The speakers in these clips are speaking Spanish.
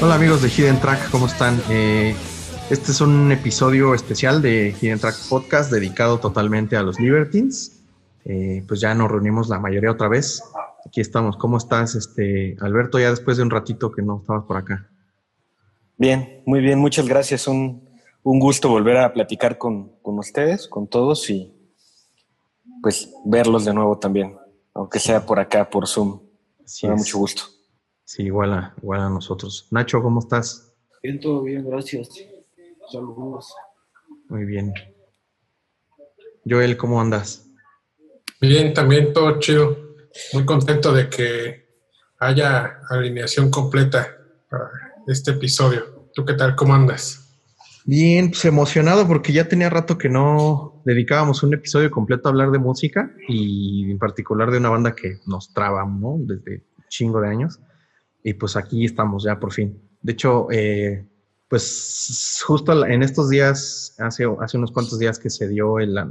Hola amigos de Hidden Track, ¿cómo están? Eh, este es un episodio especial de Hidden Track Podcast dedicado totalmente a los Libertines. Eh, pues ya nos reunimos la mayoría otra vez. Aquí estamos. ¿Cómo estás, este Alberto? Ya después de un ratito que no estabas por acá. Bien, muy bien, muchas gracias. Un, un gusto volver a platicar con, con, ustedes, con todos y pues verlos de nuevo también, aunque sea por acá, por Zoom. Sí, da mucho gusto. Sí, igual a, igual a nosotros. Nacho, ¿cómo estás? Bien, todo bien, gracias. Saludos. Muy bien. Joel, ¿cómo andas? Bien, también todo chido. Muy contento de que haya alineación completa para este episodio. ¿Tú qué tal? ¿Cómo andas? Bien, pues emocionado porque ya tenía rato que no dedicábamos un episodio completo a hablar de música y en particular de una banda que nos traba, ¿no? Desde chingo de años. Y pues aquí estamos ya por fin. De hecho, eh, pues justo en estos días, hace, hace unos cuantos días que se dio el, la,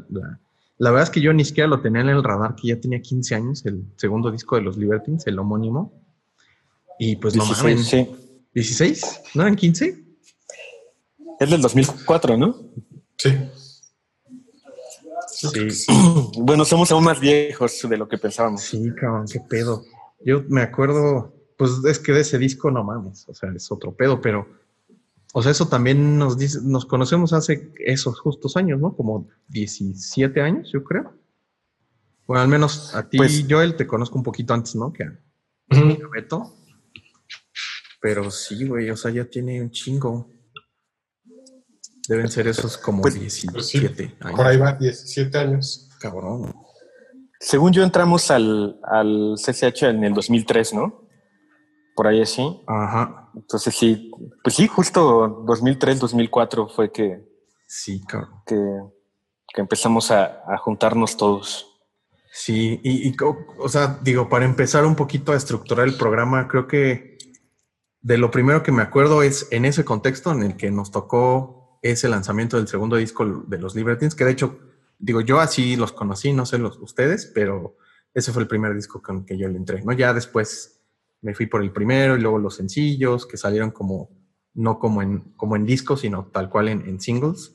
la, verdad es que yo ni siquiera lo tenía en el radar, que ya tenía 15 años, el segundo disco de los Libertines, el homónimo. Y pues no mames. Sí. ¿16? ¿No eran 15? Es del 2004, ¿no? Sí. Sí. Bueno, somos aún más viejos de lo que pensábamos. Sí, cabrón, qué pedo. Yo me acuerdo, pues es que de ese disco no mames, o sea, es otro pedo, pero, o sea, eso también nos dice, nos conocemos hace esos justos años, ¿no? Como 17 años, yo creo. Bueno, al menos a ti, pues, Joel, te conozco un poquito antes, ¿no? Que a, uh -huh. Beto. Pero sí, güey, o sea, ya tiene un chingo. Deben ser esos como pues, 17 pues sí, años. Por ahí va, 17 años. Cabrón. Según yo entramos al, al CCH en el 2003, ¿no? Por ahí así. Ajá. Entonces sí, pues sí, justo 2003, 2004 fue que... Sí, cabrón. Que, que empezamos a, a, juntarnos todos. Sí, y, y, o sea, digo, para empezar un poquito a estructurar el programa, creo que de lo primero que me acuerdo es en ese contexto en el que nos tocó ese lanzamiento del segundo disco de los Libertines, que de hecho, digo, yo así los conocí, no sé los ustedes, pero ese fue el primer disco con que yo le entré, ¿no? Ya después me fui por el primero y luego los sencillos que salieron como, no como en, como en discos, sino tal cual en, en singles.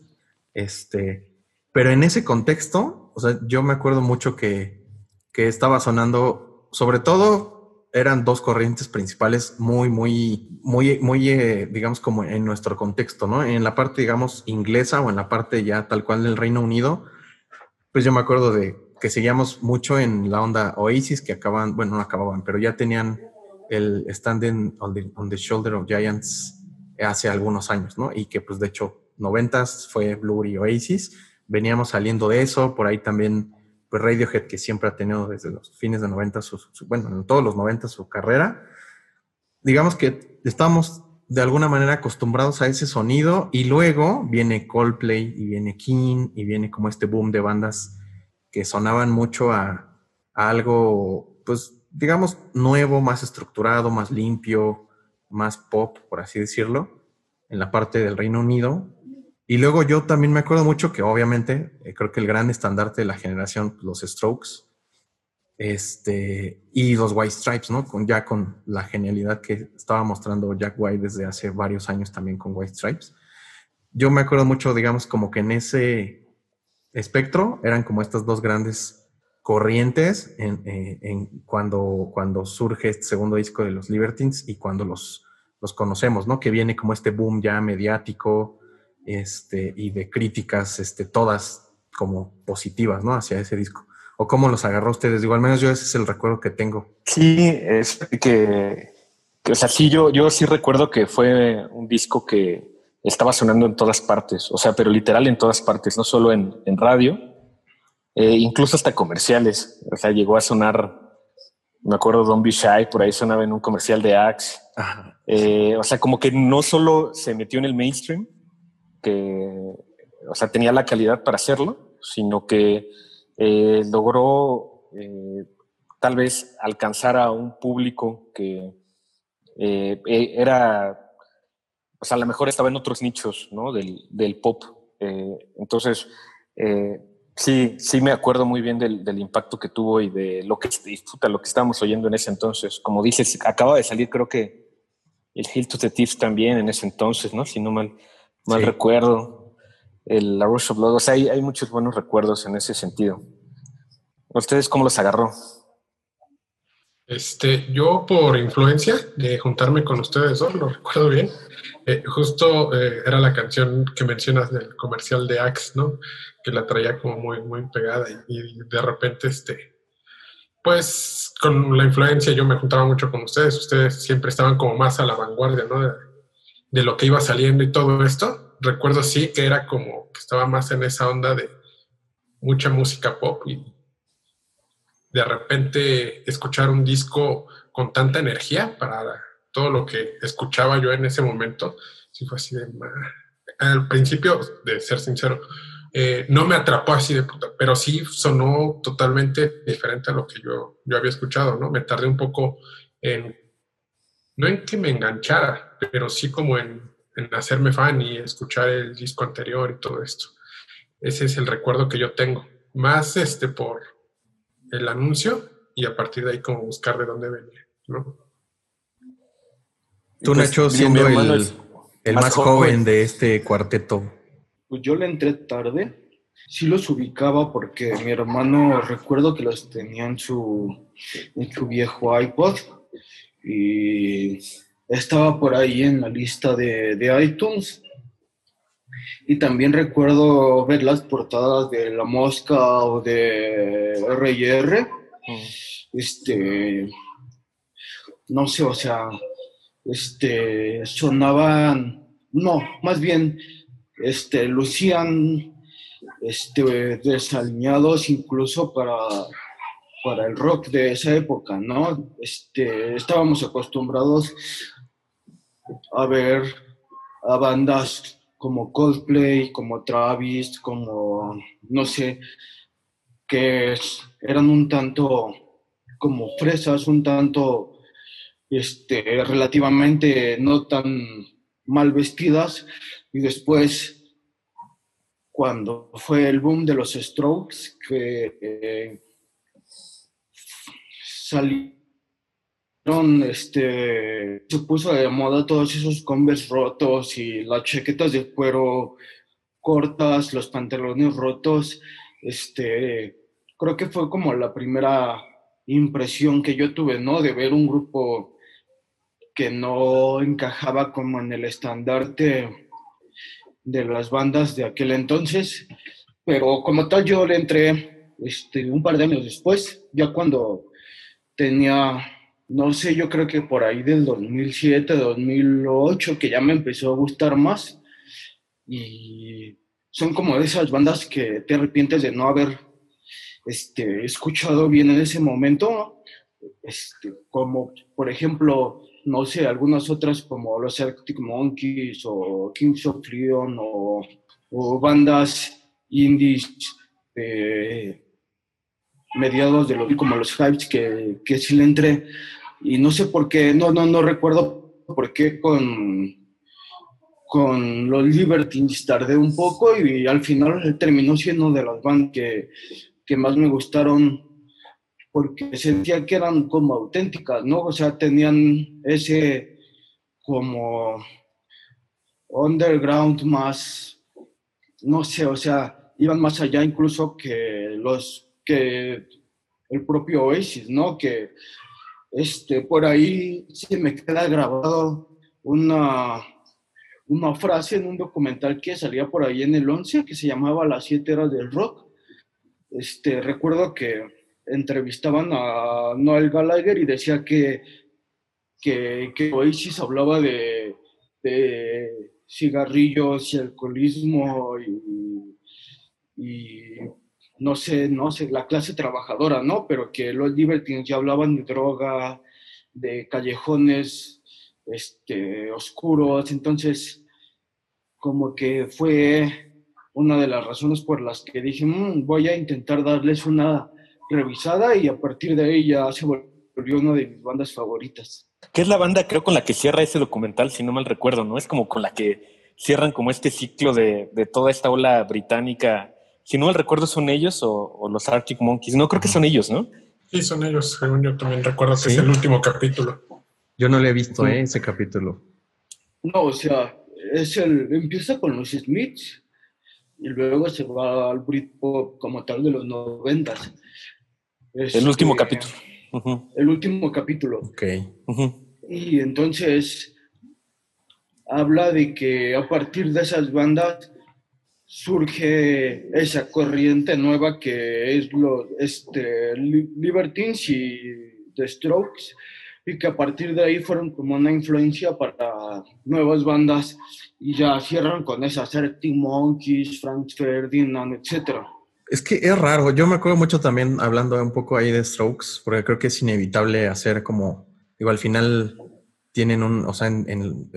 Este, pero en ese contexto, o sea, yo me acuerdo mucho que, que estaba sonando, sobre todo eran dos corrientes principales muy, muy, muy, muy, eh, digamos, como en nuestro contexto, ¿no? En la parte, digamos, inglesa o en la parte ya tal cual del Reino Unido, pues yo me acuerdo de que seguíamos mucho en la onda Oasis, que acaban, bueno, no acababan, pero ya tenían el Standing on the, on Shoulder of Giants hace algunos años, ¿no? Y que pues de hecho, noventas fue Blur y Oasis, veníamos saliendo de eso, por ahí también pues Radiohead, que siempre ha tenido desde los fines de 90, su, su, bueno, en todos los 90 su carrera, digamos que estamos de alguna manera acostumbrados a ese sonido y luego viene Coldplay y viene King y viene como este boom de bandas que sonaban mucho a, a algo, pues digamos, nuevo, más estructurado, más limpio, más pop, por así decirlo, en la parte del Reino Unido. Y luego yo también me acuerdo mucho que obviamente eh, creo que el gran estandarte de la generación, los Strokes, este, y los White Stripes, ¿no? Con, ya con la genialidad que estaba mostrando Jack White desde hace varios años también con White Stripes. Yo me acuerdo mucho, digamos, como que en ese espectro eran como estas dos grandes corrientes en, eh, cuando, cuando surge este segundo disco de los Libertines y cuando los, los conocemos, ¿no? Que viene como este boom ya mediático, este, y de críticas, este, todas como positivas, ¿no? Hacia ese disco. ¿O cómo los agarró ustedes? Digo, al menos yo ese es el recuerdo que tengo. Sí, es que, que, o sea, sí, yo, yo sí recuerdo que fue un disco que estaba sonando en todas partes, o sea, pero literal en todas partes, no solo en, en radio, eh, incluso hasta comerciales. O sea, llegó a sonar, me acuerdo, Don't Be Shy, por ahí sonaba en un comercial de Axe. Eh, o sea, como que no solo se metió en el mainstream, que, o sea, tenía la calidad para hacerlo, sino que eh, logró eh, tal vez alcanzar a un público que eh, era, o sea, a lo mejor estaba en otros nichos ¿no? del, del pop. entonces, Sí, sí me acuerdo muy bien del, del, impacto que tuvo y de lo que disfruta, lo que estábamos oyendo en ese entonces. Como dices, acaba de salir, creo que el Hill to the Thieves también en ese entonces, ¿no? Si no mal, mal recuerdo. El La Rush of Blood. O sea, hay, hay, muchos buenos recuerdos en ese sentido. ¿Ustedes cómo los agarró? Este, yo por influencia de juntarme con ustedes dos, lo recuerdo bien. Eh, justo eh, era la canción que mencionas del comercial de Axe, ¿no? Que la traía como muy, muy pegada y, de repente, este, pues con la influencia yo me juntaba mucho con ustedes. Ustedes siempre estaban como más a la vanguardia, ¿no? De, lo que iba saliendo y todo esto. Recuerdo sí que era como que estaba más en esa onda de mucha música pop y de repente escuchar un disco con tanta energía para todo lo que escuchaba yo en ese momento, sí fue así de... Al principio, de ser sincero, eh, no me atrapó así de puta, pero sí sonó totalmente diferente a lo que yo, yo había escuchado, ¿no? Me tardé un poco en, no en que me enganchara, pero sí como en, en hacerme fan y escuchar el disco anterior y todo esto. Ese es el recuerdo que yo tengo. Más este por el anuncio y a partir de ahí como buscar de dónde venía, ¿no? Tú, pues, Nacho, siendo el, el, más, joven, de este cuarteto. Pues yo le entré tarde. Sí los ubicaba porque mi hermano, recuerdo que los tenía en su, en su viejo iPod y estaba por ahí en la lista de, de iTunes. Y también recuerdo ver las portadas de La Mosca o de R&R. Mm. Este, no sé, o sea, este, sonaban, no, más bien, este, lucían este, desaliñados incluso para, para el rock de esa época, ¿no? Este, estábamos acostumbrados a ver a bandas como Coldplay, como Travis, como, no sé, que eran un tanto como fresas, un tanto este, relativamente no tan mal vestidas. Y después cuando fue el boom de los Strokes que eh, salieron este se puso de moda todos esos combes rotos y las chaquetas de cuero cortas, los pantalones rotos, este creo que fue como la primera impresión que yo tuve, ¿no? De ver un grupo que no encajaba como en el estandarte de las bandas de aquel entonces, pero como tal yo le entré este, un par de años después, ya cuando tenía, no sé, yo creo que por ahí del 2007, 2008, que ya me empezó a gustar más. Y son como esas bandas que te arrepientes de no haber este, escuchado bien en ese momento, este, como por ejemplo no sé, algunas otras como los Arctic Monkeys o Kings of Leon o, bandas indies mediados de los como los Hypes que, que sí le y no sé por qué, no, no, no recuerdo por qué con, con los Libertines tardé un poco y, al final terminó siendo de las bandas que, que más me gustaron porque sentía que eran como auténticas, ¿no? O sea, tenían ese como underground más, no sé, o sea, iban más allá incluso que los, que el propio Oasis, ¿no? Que este, por ahí se me queda grabado una, una frase en un documental que salía por ahí en el 11 que se llamaba Las siete eras del rock. Este, recuerdo que entrevistaban a Noel Gallagher y decía que, que, que Oasis hablaba de, cigarrillos y alcoholismo y, no sé, no sé, la clase trabajadora, ¿no? Pero que los Libertines ya hablaban de droga, de callejones este, oscuros, entonces como que fue una de las razones por las que dije, mm, voy a intentar darles una revisada y a partir de ahí ya se volvió una de mis bandas favoritas. ¿Qué es la banda, creo, con la que cierra ese documental, si no mal recuerdo, ¿no? Es como con la que cierran como este ciclo de, de toda esta ola británica si no el recuerdo son ellos o, los Arctic Monkeys. No creo que son ellos, ¿no? Sí, son ellos, según yo también recuerdo que es el último capítulo. Yo no le he visto ¿eh? ese capítulo. No, o sea, es el, empieza con los Smiths y luego se va al Britpop como tal de los noventas. el último capítulo. El último capítulo. Ok. Y entonces habla de que a partir de esas bandas surge esa corriente nueva que es los este, Libertines y The Strokes y que a partir de ahí fueron como una influencia para nuevas bandas y ya cierran con esas Arctic Monkeys, Frank Ferdinand, etc. Es que es raro, yo me acuerdo mucho también hablando un poco ahí de Strokes, porque creo que es inevitable hacer como, digo, al final tienen un, o sea,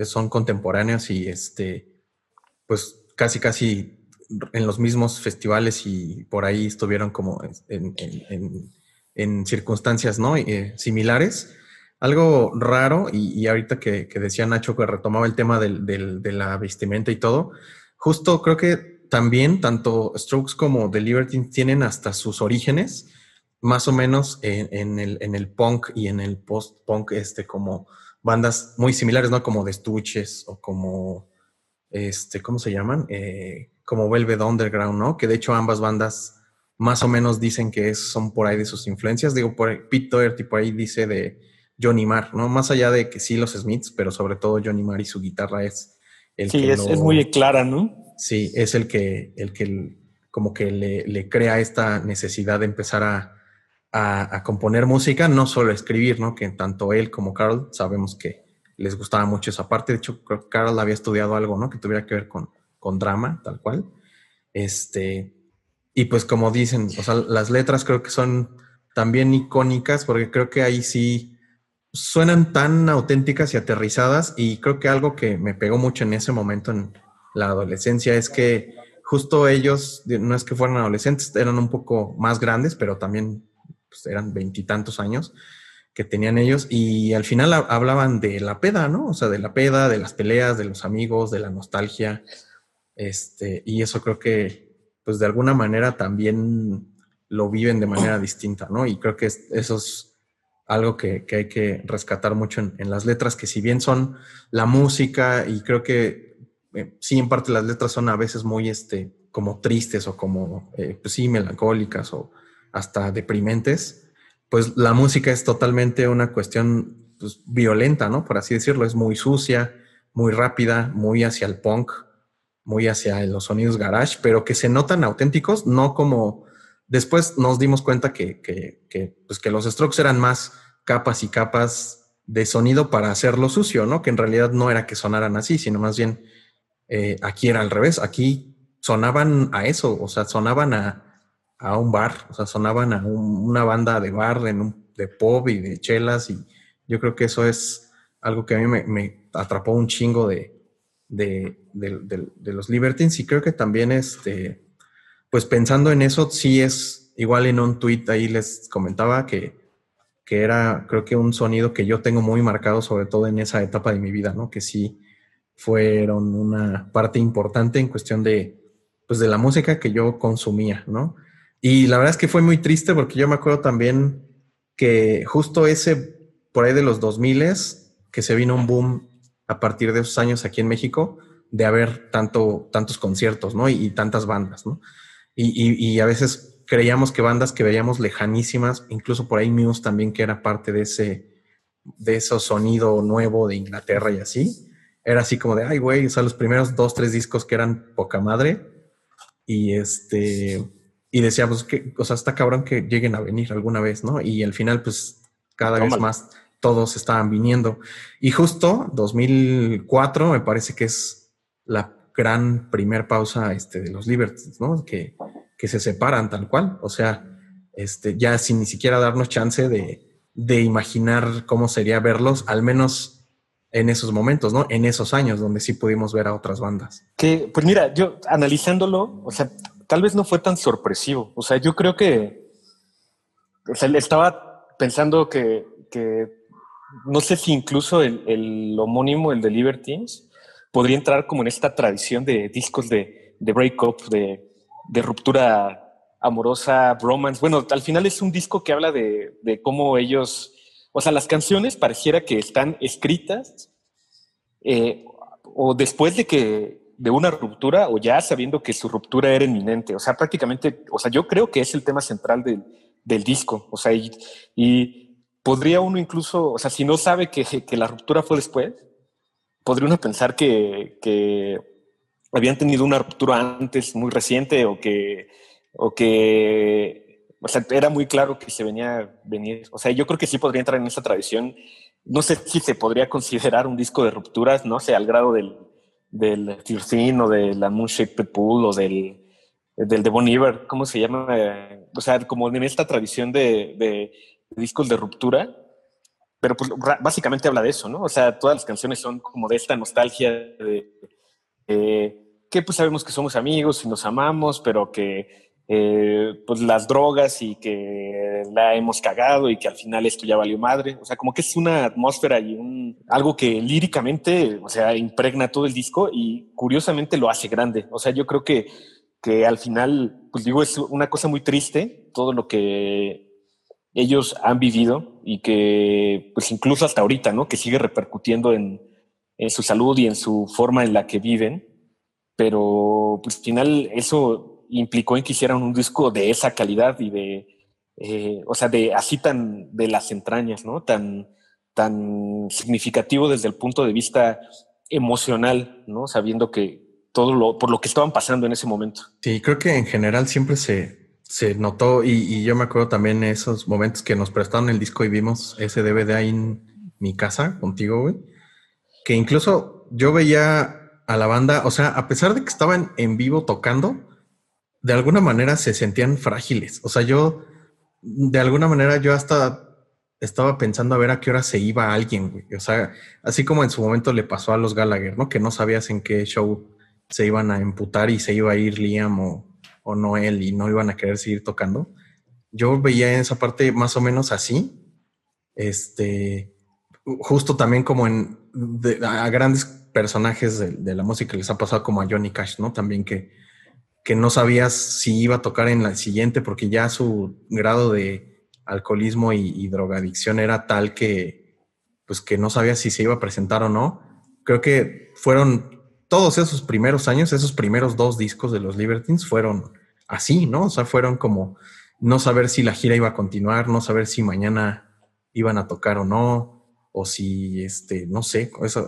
son contemporáneos y este, pues casi, casi en los mismos festivales y por ahí estuvieron como en, circunstancias, ¿no? Eh, similares. Algo raro, y, ahorita que, decía Nacho que retomaba el tema de la vestimenta y todo, justo creo que también tanto Strokes como The Libertines tienen hasta sus orígenes, más o menos en, el, en el punk y en el post-punk, este, como bandas muy similares, ¿no? Como The Stooges o como, este, ¿cómo se llaman? Eh, como Velvet Underground, ¿no? Que de hecho ambas bandas más o menos dicen que son por ahí de sus influencias. Digo, por Pete Doherty por ahí dice de Johnny Marr, ¿no? Más allá de que sí los Smiths, pero sobre todo Johnny Marr y su guitarra es el sí, que es, es muy clara, ¿no? Sí, es el que, el que como que le, crea esta necesidad de empezar a, a, componer música, no solo escribir, ¿no? Que tanto él como Carl sabemos que les gustaba mucho esa parte. De hecho, creo que Carl había estudiado algo, ¿no? Que tuviera que ver con, con drama, tal cual. Este, y pues como dicen, o sea, las letras creo que son también icónicas porque creo que ahí sí suenan tan auténticas y aterrizadas y creo que algo que me pegó mucho en ese momento en la adolescencia es que justo ellos, no es que fueran adolescentes, eran un poco más grandes, pero también pues, eran veintitantos años que tenían ellos y al final hablaban de la peda, ¿no? O sea, de la peda, de las peleas, de los amigos, de la nostalgia, este, y eso creo que, pues de alguna manera también lo viven de manera distinta, ¿no? Y creo que eso es algo que, hay que rescatar mucho en, las letras, que si bien son la música, y creo que eh, sí, en parte las letras son a veces muy, este, como tristes o como, eh, pues sí, melancólicas o hasta deprimentes, pues la música es totalmente una cuestión pues, violenta, ¿no? Por así decirlo, es muy sucia, muy rápida, muy hacia el punk, muy hacia los sonidos garage, pero que se notan auténticos, no como después nos dimos cuenta que, pues que los strokes eran más capas y capas de sonido para hacerlo sucio, ¿no? Que en realidad no era que sonaran así, sino más bien eh, aquí era al revés, aquí sonaban a eso, o sea, sonaban a, un bar, o sea, sonaban a una banda de bar, en un, de pop y de chelas, y yo creo que eso es algo que a mí me atrapó un chingo de, de, los Libertines y creo que también, este, pues pensando en eso, sí es igual en un tweet ahí les comentaba que, que era, creo que un sonido que yo tengo muy marcado, sobre todo en esa etapa de mi vida, ¿no? Que sí fueron una parte importante en cuestión de, pues de la música que yo consumía, ¿no? Y la verdad es que fue muy triste porque yo me acuerdo también que justo ese, por ahí de los 2000 que se vino un boom a partir de esos años aquí en México de haber tanto, tantos conciertos, ¿no? Y, tantas bandas, ¿no? Y, a veces creíamos que bandas que veíamos lejanísimas, incluso por ahí Muse también que era parte de ese, de ese sonido nuevo de Inglaterra y así, era así como de, ay, güey, o sea, los primeros dos, tres discos que eran poca madre y este, y decíamos que, o sea, está cabrón que lleguen a venir alguna vez, ¿no? Y al final, pues, cada vez más todos estaban viniendo. Y justo 2004 me parece que es la gran primer pausa este, de los Liberties, ¿no? Que, que se separan tal cual. O sea, este, ya sin ni siquiera darnos chance de, de imaginar cómo sería verlos, al menos en esos momentos, ¿no? En esos años donde sí pudimos ver a otras bandas. Que, pues mira, yo analizándolo, o sea, tal vez no fue tan sorpresivo. O sea, yo creo que, o sea, estaba pensando que, que no sé si incluso el, homónimo, el de Libertines, podría entrar como en esta tradición de discos de, de breakup, de, de ruptura amorosa, bromance. Bueno, al final es un disco que habla de, de cómo ellos, o sea, las canciones pareciera que están escritas eh, o después de que de una ruptura o ya sabiendo que su ruptura era inminente. O sea, prácticamente, o sea, yo creo que es el tema central del, del disco. O sea, y, podría uno incluso, o sea, si no sabe que, que la ruptura fue después, podría uno pensar que, que, habían tenido una ruptura antes muy reciente o que, o que, o sea, era muy claro que se venía a venir. O sea, yo creo que sí podría entrar en esa tradición. No sé si se podría considerar un disco de rupturas, no sé, al grado del, del Tirsin o de la Moonshaped Pool o del, del de Bon Iver, ¿cómo se llama? o sea, como en esta tradición de, de, discos de ruptura, pero pues básicamente habla de eso, ¿no? O sea, todas las canciones son como de esta nostalgia de que pues sabemos que somos amigos y nos amamos, pero que eh, pues las drogas y que la hemos cagado y que al final esto ya valió madre. O sea, como que es una atmósfera y un, algo que líricamente, o sea, impregna todo el disco y curiosamente lo hace grande. O sea, yo creo que, que al final, pues digo, es una cosa muy triste todo lo que ellos han vivido y que pues incluso hasta ahorita, ¿no? Que sigue repercutiendo en, en su salud y en su forma en la que viven. Pero pues al final eso implicó en que hicieran un disco de esa calidad y de, eh, o sea, de así tan de las entrañas, ¿no? Tan, tan significativo desde el punto de vista emocional, ¿no? Sabiendo que todo lo, por lo que estaban pasando en ese momento. Sí, creo que en general siempre se, se notó y, yo me acuerdo también esos momentos que nos prestaron el disco y vimos ese DVD ahí en mi casa contigo, güey, que incluso yo veía a la banda, o sea, a pesar de que estaban en vivo tocando, de alguna manera se sentían frágiles. O sea, yo, de alguna manera, yo hasta estaba pensando a ver a qué hora se iba alguien, güey. O sea, así como en su momento le pasó a los Gallagher, ¿no? Que no sabías en qué show se iban a emputar y se iba a ir Liam o, o Noel y no iban a querer seguir tocando. Yo veía esa parte más o menos así. Este, justo también como en a grandes personajes de, la música les ha pasado como a Johnny Cash, ¿no? También que que no sabías si iba a tocar en la siguiente porque ya su grado de alcoholismo y, drogadicción era tal que pues que no sabías si se iba a presentar o no. Creo que fueron todos esos primeros años, esos primeros dos discos de los Libertines fueron así, ¿no? O sea, fueron como no saber si la gira iba a continuar, no saber si mañana iban a tocar o no, o si, este, no sé, esa,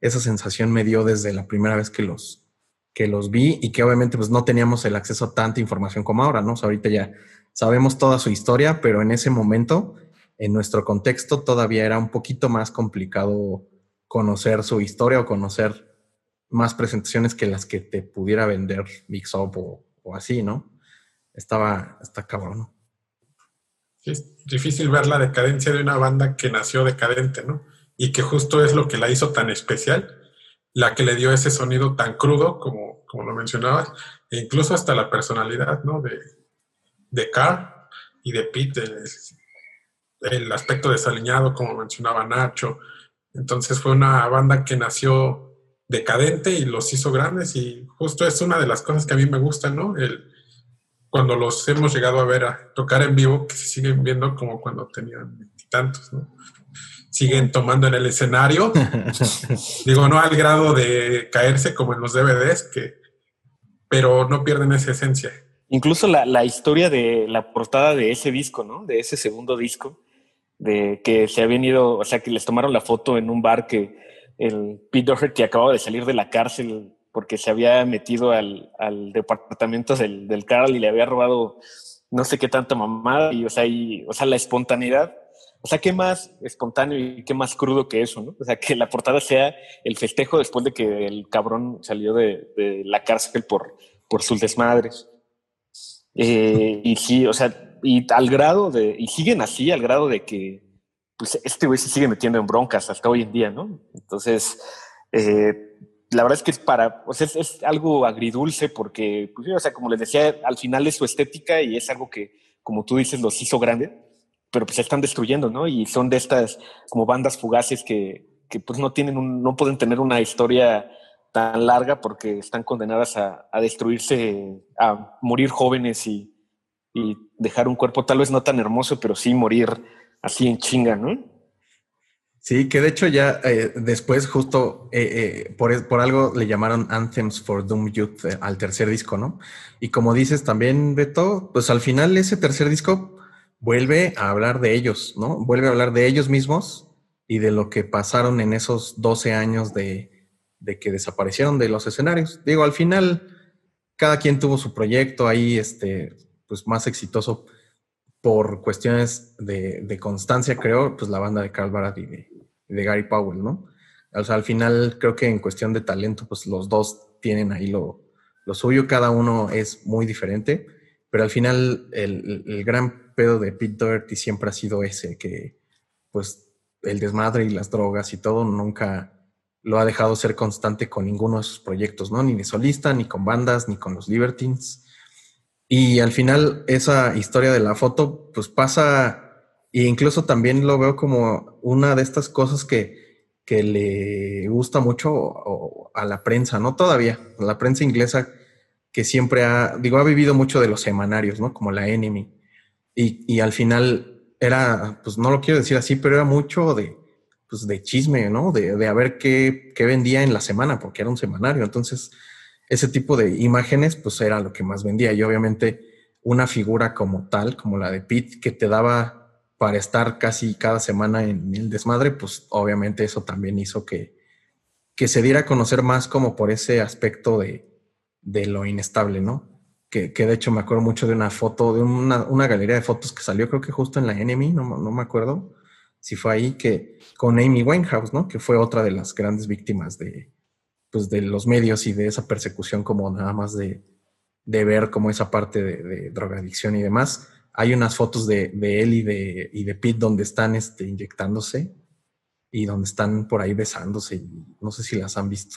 esa sensación me dio desde la primera vez que los, que los vi y que obviamente pues no teníamos el acceso a tanta información como ahora, ¿no? ahorita ya sabemos toda su historia, pero en ese momento, en nuestro contexto, todavía era un poquito más complicado conocer su historia o conocer más presentaciones que las que te pudiera vender Mixup o, o así, ¿no? Estaba, está cabrón. es difícil ver la decadencia de una banda que nació decadente, ¿no? Y que justo es lo que la hizo tan especial la que le dio ese sonido tan crudo como, como lo mencionabas, e incluso hasta la personalidad ¿no? de, de Carr y de Pete, el, aspecto desaliñado, como mencionaba Nacho. Entonces fue una banda que nació decadente y los hizo grandes y justo es una de las cosas que a mí me gustan, ¿no? El, cuando los hemos llegado a ver a tocar en vivo, que se siguen viendo como cuando tenían tantos, ¿no? siguen tomando en el escenario. Digo, no al grado de caerse como en los DVDs, que, pero no pierden esa esencia. Incluso la, la, historia de la portada de ese disco, ¿no? De ese segundo disco, de que se habían ido, o sea, que les tomaron la foto en un bar que el Pete Doherty acababa de salir de la cárcel porque se había metido al, al departamento del, del Carl y le había robado no sé qué tanta mamada y, o sea, y, o sea, la espontaneidad o sea, qué más espontáneo y qué más crudo que eso, ¿no? O sea, que la portada sea el festejo después de que el cabrón salió de, la cárcel por, por sus desmadres. Eh, y sí, o sea, y al grado de, y siguen así, al grado de que, pues este güey se sigue metiendo en broncas hasta hoy en día, ¿no? Entonces, eh, la verdad es que es para, o sea, es, algo agridulce porque, pues, o sea, como les decía, al final es su estética y es algo que, como tú dices, los hizo grande pero pues se están destruyendo, ¿no? Y son de estas como bandas fugaces que, que pues no tienen un, no pueden tener una historia tan larga porque están condenadas a, destruirse, a morir jóvenes y, dejar un cuerpo tal vez no tan hermoso, pero sí morir así en chinga, ¿no? Sí, que de hecho ya eh, después justo eh, eh, por, por, algo le llamaron Anthems for Doom Youth al tercer disco, ¿no? Y como dices también, Beto, pues al final ese tercer disco vuelve a hablar de ellos, ¿no? Vuelve a hablar de ellos mismos y de lo que pasaron en esos 12 años de, de que desaparecieron de los escenarios. Digo, al final, cada quien tuvo su proyecto ahí, este, pues más exitoso por cuestiones de, constancia, creo, pues la banda de Carl Barat y de, Gary Powell, ¿no? O sea, al final creo que en cuestión de talento, pues los dos tienen ahí lo, suyo, cada uno es muy diferente, pero al final el, el gran pedo de Pete Doherty siempre ha sido ese, que pues el desmadre y las drogas y todo nunca, lo ha dejado ser constante con ninguno de sus proyectos, ¿no? Ni de solista, ni con bandas, ni con los Libertines. Y al final esa historia de la foto, pues pasa, e incluso también lo veo como una de estas cosas que, que le gusta mucho a la prensa, ¿no? Todavía, a la prensa inglesa que siempre ha, digo, ha vivido mucho de los semanarios, ¿no? Como la Enemy. Y, y al final era, pues no lo quiero decir así, pero era mucho de, pues, de chisme, ¿no? De, de a ver qué, qué, vendía en la semana, porque era un semanario. Entonces, ese tipo de imágenes, pues era lo que más vendía. Y obviamente una figura como tal, como la de Pete, que te daba para estar casi cada semana en el desmadre, pues obviamente eso también hizo que, que se diera a conocer más como por ese aspecto de, de lo inestable, ¿no? Que, que, de hecho me acuerdo mucho de una foto, de una, una, galería de fotos que salió, creo que justo en la Enemy, no, no me acuerdo, si fue ahí que con Amy Winehouse, ¿no? Que fue otra de las grandes víctimas de, pues, de los medios y de esa persecución como nada más de, de ver como esa parte de, drogadicción y demás. Hay unas fotos de, de él y de, y de Pete donde están este, inyectándose y donde están por ahí besándose y no sé si las han visto.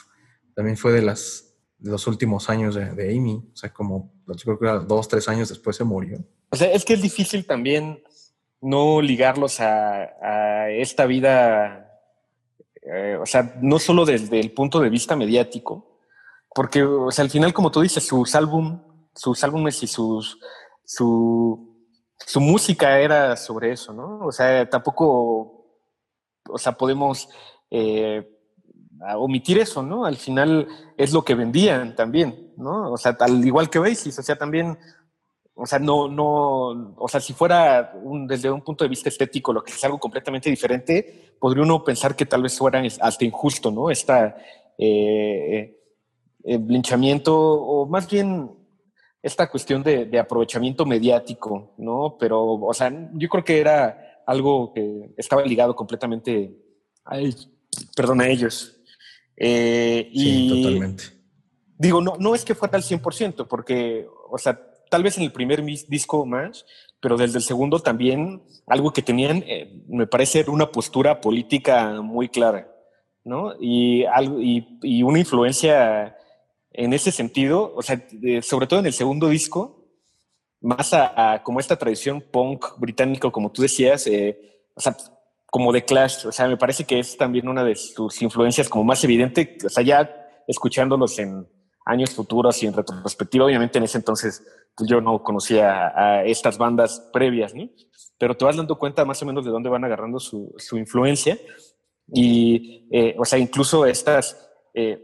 También fue de las de los últimos años de, Amy, o sea, como yo creo que era dos, tres años después se murió. O sea, es que es difícil también no ligarlos a, esta vida, eh, o sea, no solo desde el punto de vista mediático, porque, o sea, al final, como tú dices, sus álbum, sus álbumes y sus, su, música era sobre eso, ¿no? O sea, tampoco, o sea, podemos eh, omitir eso, ¿no? Al final es lo que vendían también, ¿no? O sea, al igual que Oasis, o sea, también o sea, no, no, o sea, si fuera desde un punto de vista estético lo que es algo completamente diferente, podría uno pensar que tal vez fuera hasta injusto, ¿no? Esta eh, eh linchamiento, o más bien esta cuestión de, aprovechamiento mediático, ¿no? Pero, o sea, yo creo que era algo que estaba ligado completamente a ellos, perdón, a ellos. Eh, sí, totalmente. Digo, no, no es que fuera al 100%, porque, o sea, tal vez en el primer disco más, pero desde el segundo también algo que tenían, eh, me parece, era una postura política muy clara, ¿no? Y, algo, y, una influencia en ese sentido, o sea, sobre todo en el segundo disco, más a, como esta tradición punk británico, como tú decías, eh, o sea, como de Clash, o sea, me parece que es también una de sus influencias como más evidente, o sea, ya escuchándolos en años futuros y en retrospectiva, obviamente en ese entonces yo no conocía a, estas bandas previas, ¿no? Pero te vas dando cuenta más o menos de dónde van agarrando su, influencia y, eh, o sea, incluso estas eh,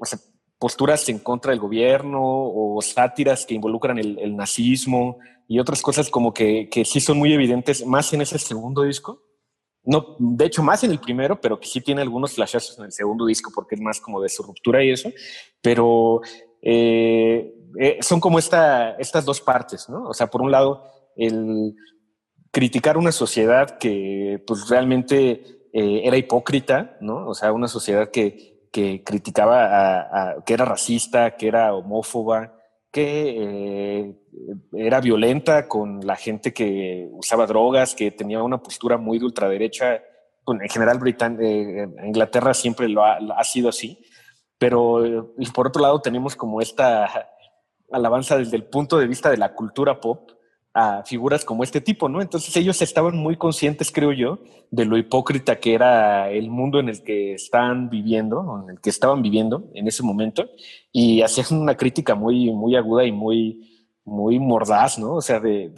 posturas en contra del gobierno o sátiras que involucran el, nazismo y otras cosas como que, que, sí son muy evidentes más en ese segundo disco. No, de hecho, más en el primero, pero que sí tiene algunos flashazos en el segundo disco porque es más como de su ruptura y eso. Pero eh, eh, son como esta, estas dos partes, ¿no? O sea, por un lado, el criticar una sociedad que pues realmente eh, era hipócrita, ¿no? O sea, una sociedad que, que criticaba, a, que era racista, que era homófoba, que eh, era violenta con la gente que usaba drogas, que tenía una postura muy de ultraderecha. Bueno, en general, Britan Inglaterra siempre lo ha, ha sido así pero por otro lado tenemos como esta alabanza desde el punto de vista de la cultura pop, a figuras como este tipo, ¿no? Entonces ellos estaban muy conscientes, creo yo, de lo hipócrita que era el mundo en el que están viviendo, en el que estaban viviendo en ese momento, y hacían una crítica muy, muy aguda y muy, muy mordaz, ¿no? O sea, de,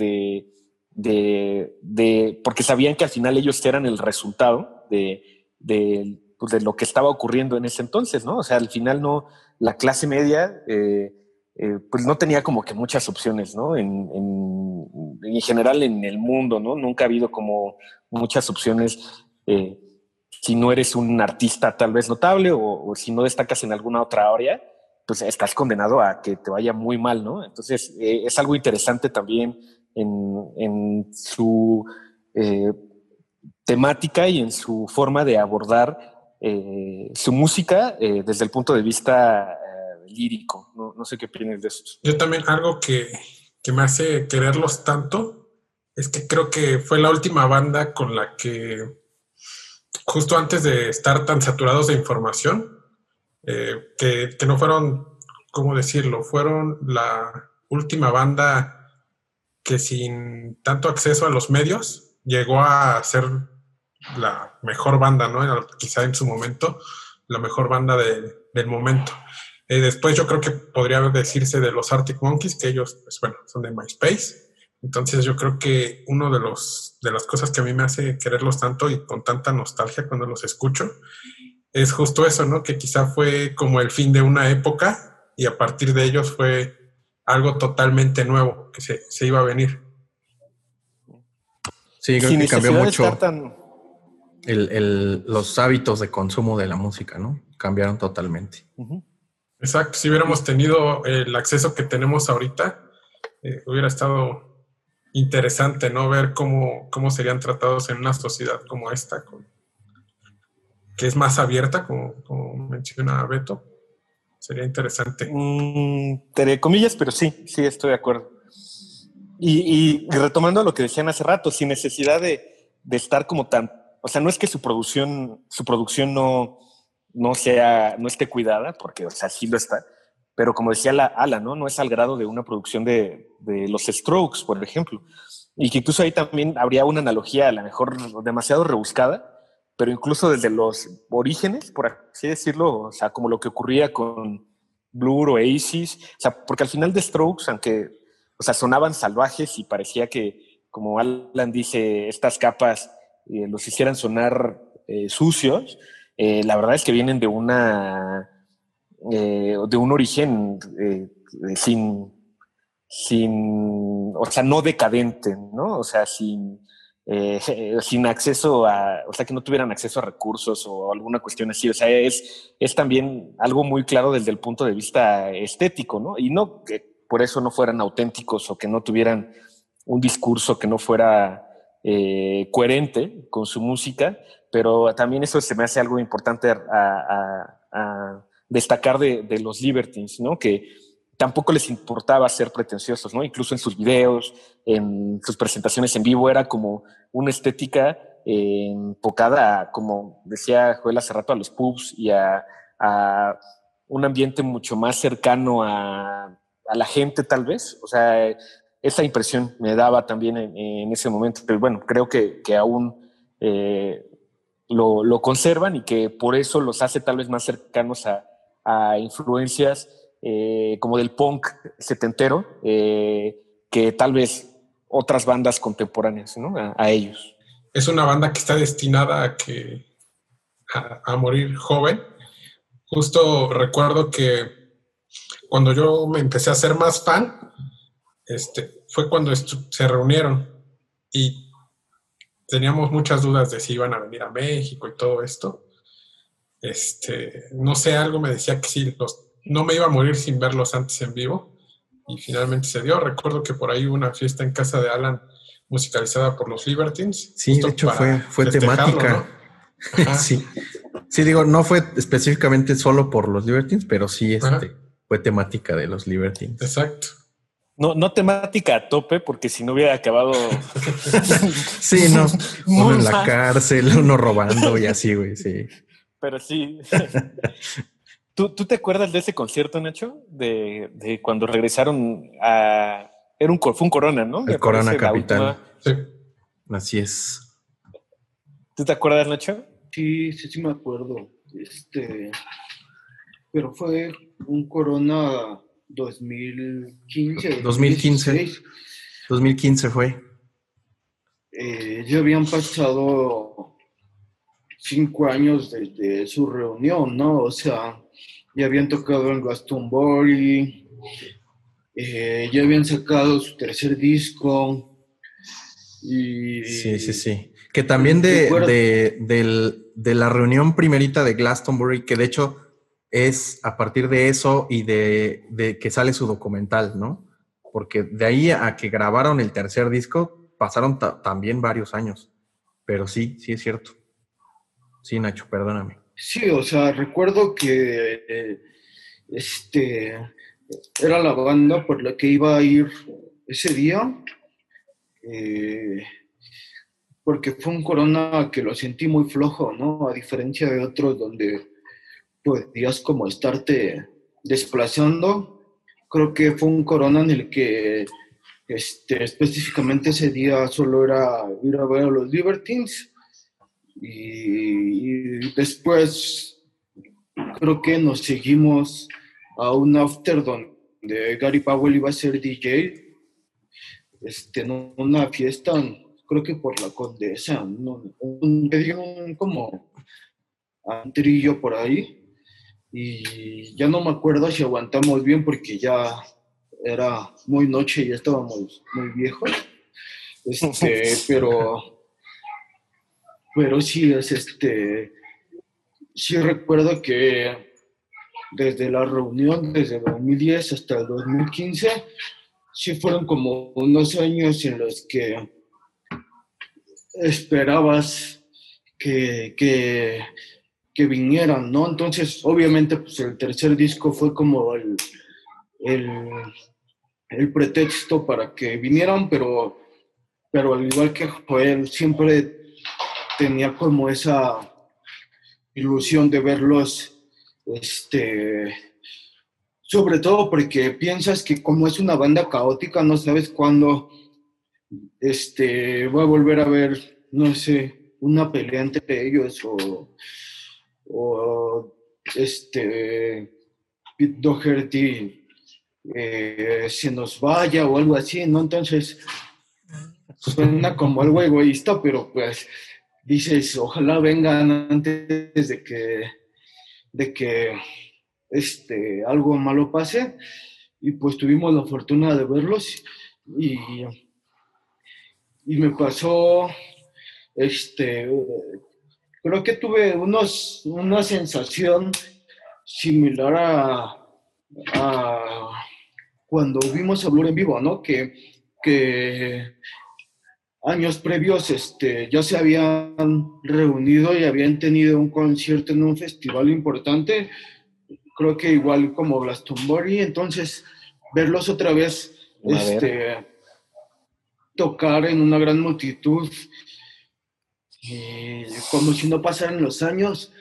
de, de, porque sabían que al final ellos eran el resultado de, de, pues, de lo que estaba ocurriendo en ese entonces, ¿no? O sea, al final no, la clase media... Eh, eh, pues no tenía como que muchas opciones, ¿no? En, en, general en el mundo, ¿no? Nunca ha habido como muchas opciones eh, si no eres un artista tal vez notable o, si no destacas en alguna otra área, pues estás condenado a que te vaya muy mal, ¿no? Entonces eh, es algo interesante también en, en su temática y en su forma de abordar su música desde el punto de vista lírico. No, sé qué opinas de eso. Yo también algo que, me hace quererlos tanto es que creo que fue la última banda con la que justo antes de estar tan saturados de información, eh, que, que, no fueron, ¿cómo decirlo? Fueron la última banda que sin tanto acceso a los medios llegó a ser la mejor banda, ¿no? Quizá en su momento, la mejor banda del momento. Eh, después yo creo que podría decirse de los Arctic Monkeys, que ellos, pues bueno, son de MySpace. Entonces yo creo que uno de los de las cosas que a mí me hace quererlos tanto y con tanta nostalgia cuando los escucho es justo eso, ¿no? Que quizá fue como el fin de una época y a partir de ellos fue algo totalmente nuevo que se, iba a venir. Sí, creo que cambió mucho los hábitos de consumo de la música, ¿no? Cambiaron totalmente. Exacto, si hubiéramos tenido el acceso que tenemos ahorita, eh, hubiera estado interesante, ¿no? Ver cómo, cómo serían tratados en una sociedad como esta, que es más abierta, como, menciona Beto. Sería interesante. Mm, entre comillas, pero sí, sí, estoy de acuerdo. Y, retomando lo que decían hace rato, sin necesidad de, de estar como tan, o sea, no es que su producción, su producción no, no sea, no esté cuidada, porque, o sea, sí lo está. Pero como decía la Ala, ¿no? No es al grado de una producción de, de los Strokes, por ejemplo. Y que incluso ahí también habría una analogía, a lo mejor demasiado rebuscada, pero incluso desde los orígenes, por así decirlo, o sea, como lo que ocurría con Blur o Oasis, o sea, porque al final de Strokes, aunque, o sea, sonaban salvajes y parecía que, como Alan dice, estas capas eh, los hicieran sonar eh, sucios, eh, la verdad es que vienen de una eh, de un origen eh, sin sin o sea no decadente no o sea sin sin acceso a, o sea, que no tuvieran acceso a recursos o alguna cuestión así. O sea, es, es también algo muy claro desde el punto de vista estético, ¿no? Y no que por eso no fueran auténticos o que no tuvieran un discurso que no fuera coherente con su música, pero también eso se me hace algo importante a, destacar de, los Libertines, ¿no? Que tampoco les importaba ser pretenciosos, ¿no? Incluso en sus videos, en sus presentaciones en vivo, era como una estética eh, enfocada, como decía Joel hace rato, a los pubs y a, un ambiente mucho más cercano a, la gente, tal vez. O sea, esa impresión me daba también en, ese momento. Pero bueno, creo que, aún eh, lo, conservan y que por eso los hace tal vez más cercanos a, influencias eh, como del punk setentero eh, que tal vez otras bandas contemporáneas, ¿no? A, ellos. Es una banda que está destinada a que a, morir joven. Justo recuerdo que cuando yo me empecé a ser más fan, este, fue cuando se reunieron y teníamos muchas dudas de si iban a venir a México y todo esto. Este, no sé, algo me decía que sí, los, no me iba a morir sin verlos antes en vivo y finalmente se dio. Recuerdo que por ahí hubo una fiesta en casa de Alan musicalizada por los Libertines. Sí, de hecho fue, fue temática. sí. sí, digo, no fue específicamente solo por los Libertines, pero sí este, fue temática de los Libertines. Exacto. No, no temática a tope, porque si no hubiera acabado. sí, no. Uno en la cárcel, uno robando y así, güey, sí. Pero sí. ¿Tú, te acuerdas de ese concierto, Nacho? De, de cuando regresaron a, Era un, fue un Corona, ¿no? El Corona Capital. última. Sí. Así es. ¿Tú te acuerdas, Nacho? Sí, sí, sí me acuerdo. Este, pero fue un Corona 2015. 2015. 2016. 2015 fue. Eh, ya habían pasado cinco años desde su reunión, ¿no? O sea, ya habían tocado en Glastonbury, eh, ya habían sacado su tercer disco. Y, Sí, sí, sí. Que también de, de, de la reunión primerita de Glastonbury, que de hecho es a partir de eso y de, que sale su documental, ¿no? Porque de ahí a que grabaron el tercer disco pasaron ta- también varios años. Pero sí, sí es cierto. Sí, Nacho, perdóname. Sí, o sea, recuerdo que eh, este era la banda por la que iba a ir ese día, eh, porque fue un corona que lo sentí muy flojo, ¿no? A diferencia de otros donde podías como estarte desplazando, creo que fue un corona en el que este, específicamente ese día solo era ir a ver a los Libertines. Y, después creo que nos seguimos a un after donde Gary Powell iba a ser DJ, este, en una fiesta, creo que por la Condesa, un, dio un como antrillo por ahí y ya no me acuerdo si aguantamos bien porque ya era muy noche y ya estábamos muy viejos, este, pero pero sí es este sí recuerdo que desde la reunión desde 2010 hasta el 2015 sí fueron como unos años en los que esperabas que, que, que vinieran, ¿no? Entonces, obviamente, pues el tercer disco fue como el, el, el pretexto para que vinieran, pero, pero al igual que Joel, siempre tenía como esa ilusión de verlos, este, sobre todo porque piensas que como es una banda caótica, no sabes cuándo este, va a volver a ver, no sé, una pelea entre ellos o, o este, Pete Doherty eh, se nos vaya o algo así, ¿no? Entonces, suena como algo egoísta, pero pues dices, ojalá vengan antes de que, de que este, algo malo pase. Y pues tuvimos la fortuna de verlos y, y me pasó, este, creo que tuve unos, una sensación similar a, a cuando vimos a Blur en vivo, ¿no? Que, que años previos este, ya se habían reunido y habían tenido un concierto en un festival importante, creo que igual como Glastonbury, entonces verlos otra vez este, tocar en una gran multitud y como si no pasaran los años,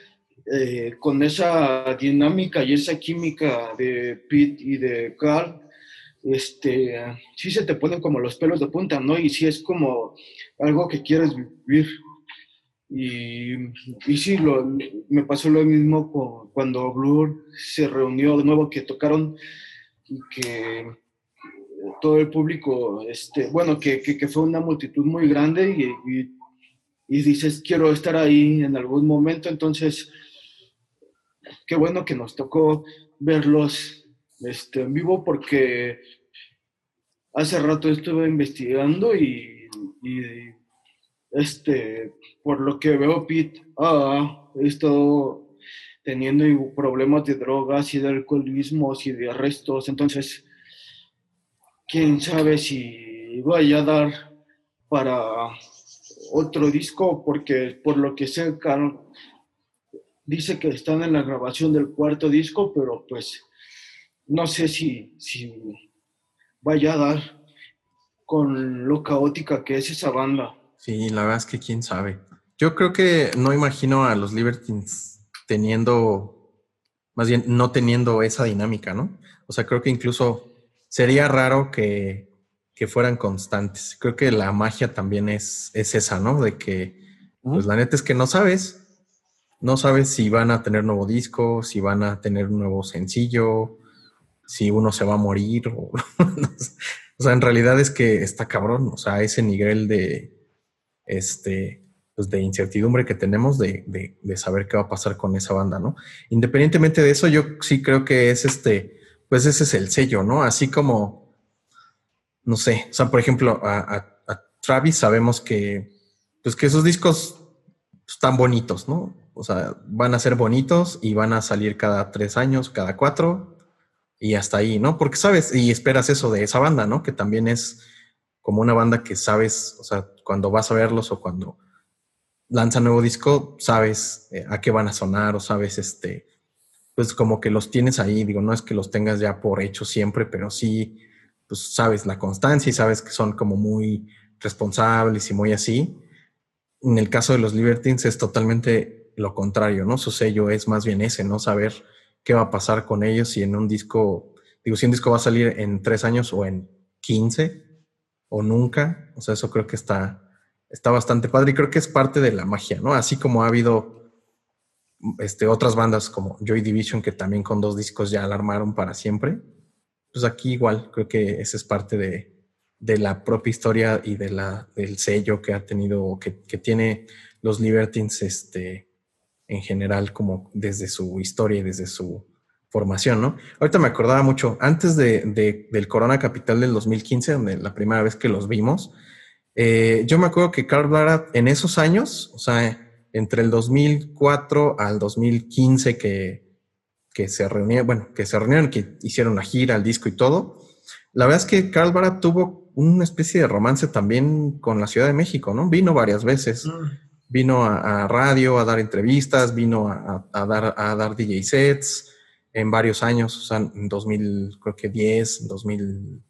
eh, con esa dinámica y esa química de Pete y de Carl, este, sí se te ponen como los pelos de punta, ¿no? Y sí es como algo que quieres vivir. Y, y sí, lo, me pasó lo mismo con- cuando Blur se reunió de nuevo, que tocaron y que todo el público, este, bueno, que, que, que fue una multitud muy grande y, y, y dices, quiero estar ahí en algún momento, entonces, qué bueno que nos tocó verlos este, en vivo porque hace rato estuve investigando y, este, por lo que veo, Pete ha estado teniendo problemas de drogas y de alcoholismos y de arrestos, entonces, quién sabe si vaya a dar para otro disco, porque por lo que sé, Carl dice que están en la grabación del cuarto disco, pero pues no sé si, si vaya a dar con lo caótica que es esa banda. Sí, la verdad es que quién sabe. Yo creo que no imagino a los Libertines teniendo, más bien no teniendo esa dinámica, ¿no? O sea, creo que incluso sería raro que, que fueran constantes. Creo que la magia también es, es esa, ¿no? De que, pues la neta es que no sabes, no sabes si van a tener nuevo disco, si van a tener un nuevo sencillo, si uno se va a morir. O, o sea, en realidad es que está cabrón, o sea, ese nivel de, este, pues de incertidumbre que tenemos de, de, de, saber qué va a pasar con esa banda, ¿no? Independientemente de eso, yo sí creo que es este, pues ese es el sello, ¿no? Así como no sé, o sea, por ejemplo, a, Travis sabemos que, pues que esos discos están bonitos, ¿no? O sea, van a ser bonitos y van a salir cada tres años, cada cuatro y hasta ahí, ¿no? Porque sabes y esperas eso de esa banda, ¿no? Que también es como una banda que sabes, o sea, cuando vas a verlos o cuando lanza nuevo disco, sabes eh, a qué van a sonar o sabes, este, pues como que los tienes ahí, digo, no es que los tengas ya por hecho siempre, pero sí pues sabes la constancia y sabes que son como muy responsables y muy así. En el caso de los Libertines es totalmente lo contrario, ¿no? Su sello es más bien ese, ¿no? Saber qué va a pasar con ellos si en un disco, digo, si un disco va a salir en tres años o en quince o nunca. O sea, eso creo que está, está bastante padre y creo que es parte de la magia, ¿no? Así como ha habido este, otras bandas como Joy Division que también con dos discos ya alarmaron para siempre pues aquí igual creo que esa es parte de, de la propia historia y de la, del sello que ha tenido, que, que tiene los Libertines este, en general, como desde su historia y desde su formación, ¿no? Ahorita me acordaba mucho, antes de, de, del Corona Capital del 2015, donde la primera vez que los vimos, eh, yo me acuerdo que Carl Barat en esos años, o sea, entre el 2004 al 2015 que, que se reunieron, bueno, que se reunieron, que hicieron la gira, el disco y todo. La verdad es que Carl Barat tuvo una especie de romance también con la Ciudad de México, ¿no? Vino varias veces. Mm. Vino a, radio a dar entrevistas, vino a, dar, a dar DJ sets en varios años, o sea, en 2000, creo que 10, 2000,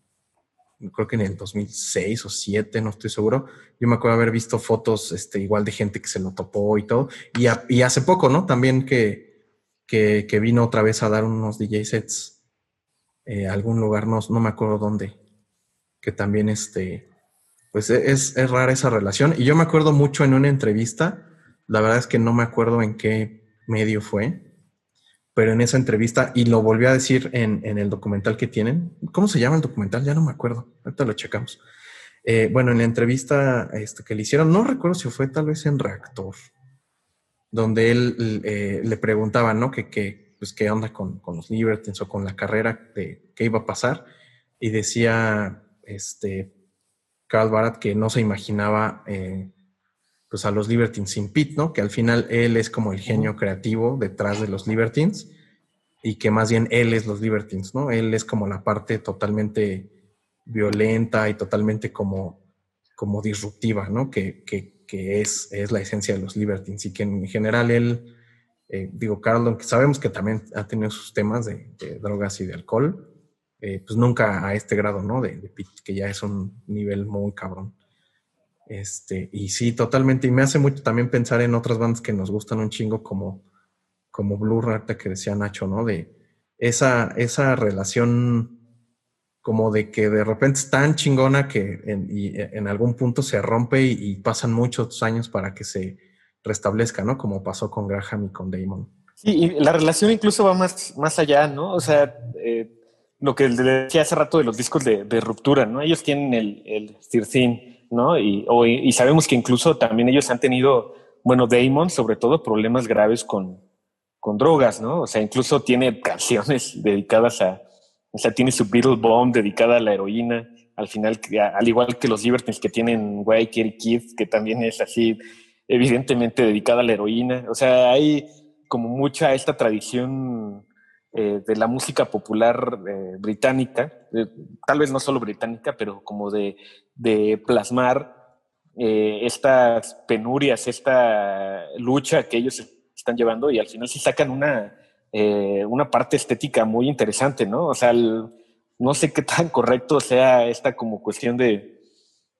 creo que en el 2006 o 7, no estoy seguro. Yo me acuerdo haber visto fotos este, igual de gente que se lo topó y todo. Y, y hace poco, ¿no? También que, que, vino otra vez a dar unos DJ sets eh, a algún lugar, no, no me acuerdo dónde, que también este, pues e, es, es rara esa relación. Y yo me acuerdo mucho en una entrevista, la verdad es que no me acuerdo en qué medio fue, pero en esa entrevista, y lo volví a decir en, en el documental que tienen, ¿cómo se llama el documental? Ya no me acuerdo, ahorita lo checamos. Eh, bueno, en la entrevista este, que le hicieron, no recuerdo si fue tal vez en Reactor, donde él eh, le preguntaba, ¿no? Que, pues, qué onda con, los Libertines o con la carrera de qué iba a pasar. Y decía, este, Carl Barat que no se imaginaba, eh, pues, a los Libertines sin Pete, ¿no? Que al final él es como el genio creativo detrás de los Libertines y que más bien él es los Libertines, ¿no? Él es como la parte totalmente violenta y totalmente como, como disruptiva, ¿no? Que, que, que es, es la esencia de los Libertines y que en general él, eh, digo, Carl, que sabemos que también ha tenido sus temas de, drogas y de alcohol, eh, pues nunca a este grado, ¿no? De, que ya es un nivel muy cabrón. Este, y sí, totalmente. Y me hace mucho también pensar en otras bandas que nos gustan un chingo, como, como Blue Rata, que decía Nacho, ¿no? De esa, esa relación como de que de repente es tan chingona que en, y en algún punto se rompe y, pasan muchos años para que se restablezca, ¿no? Como pasó con Graham y con Damon. Sí, y la relación incluso va más, más allá, ¿no? O sea, eh, lo que decía hace rato de los discos de, ruptura, ¿no? Ellos tienen el, el ¿no? Y, y sabemos que incluso también ellos han tenido, bueno, Damon sobre todo problemas graves con, con drogas, ¿no? O sea, incluso tiene canciones dedicadas a, o sea, tiene su Beatle Bomb dedicada a la heroína. Al final, al igual que los Libertines que tienen Way Kids, que también es así, evidentemente dedicada a la heroína. O sea, hay como mucha esta tradición eh, de la música popular eh, británica, tal vez no solo británica, pero como de, de plasmar eh, estas penurias, esta lucha que ellos están llevando y al final sí sacan una, eh, una parte estética muy interesante, ¿no? O sea, no sé qué tan correcto sea esta como cuestión de,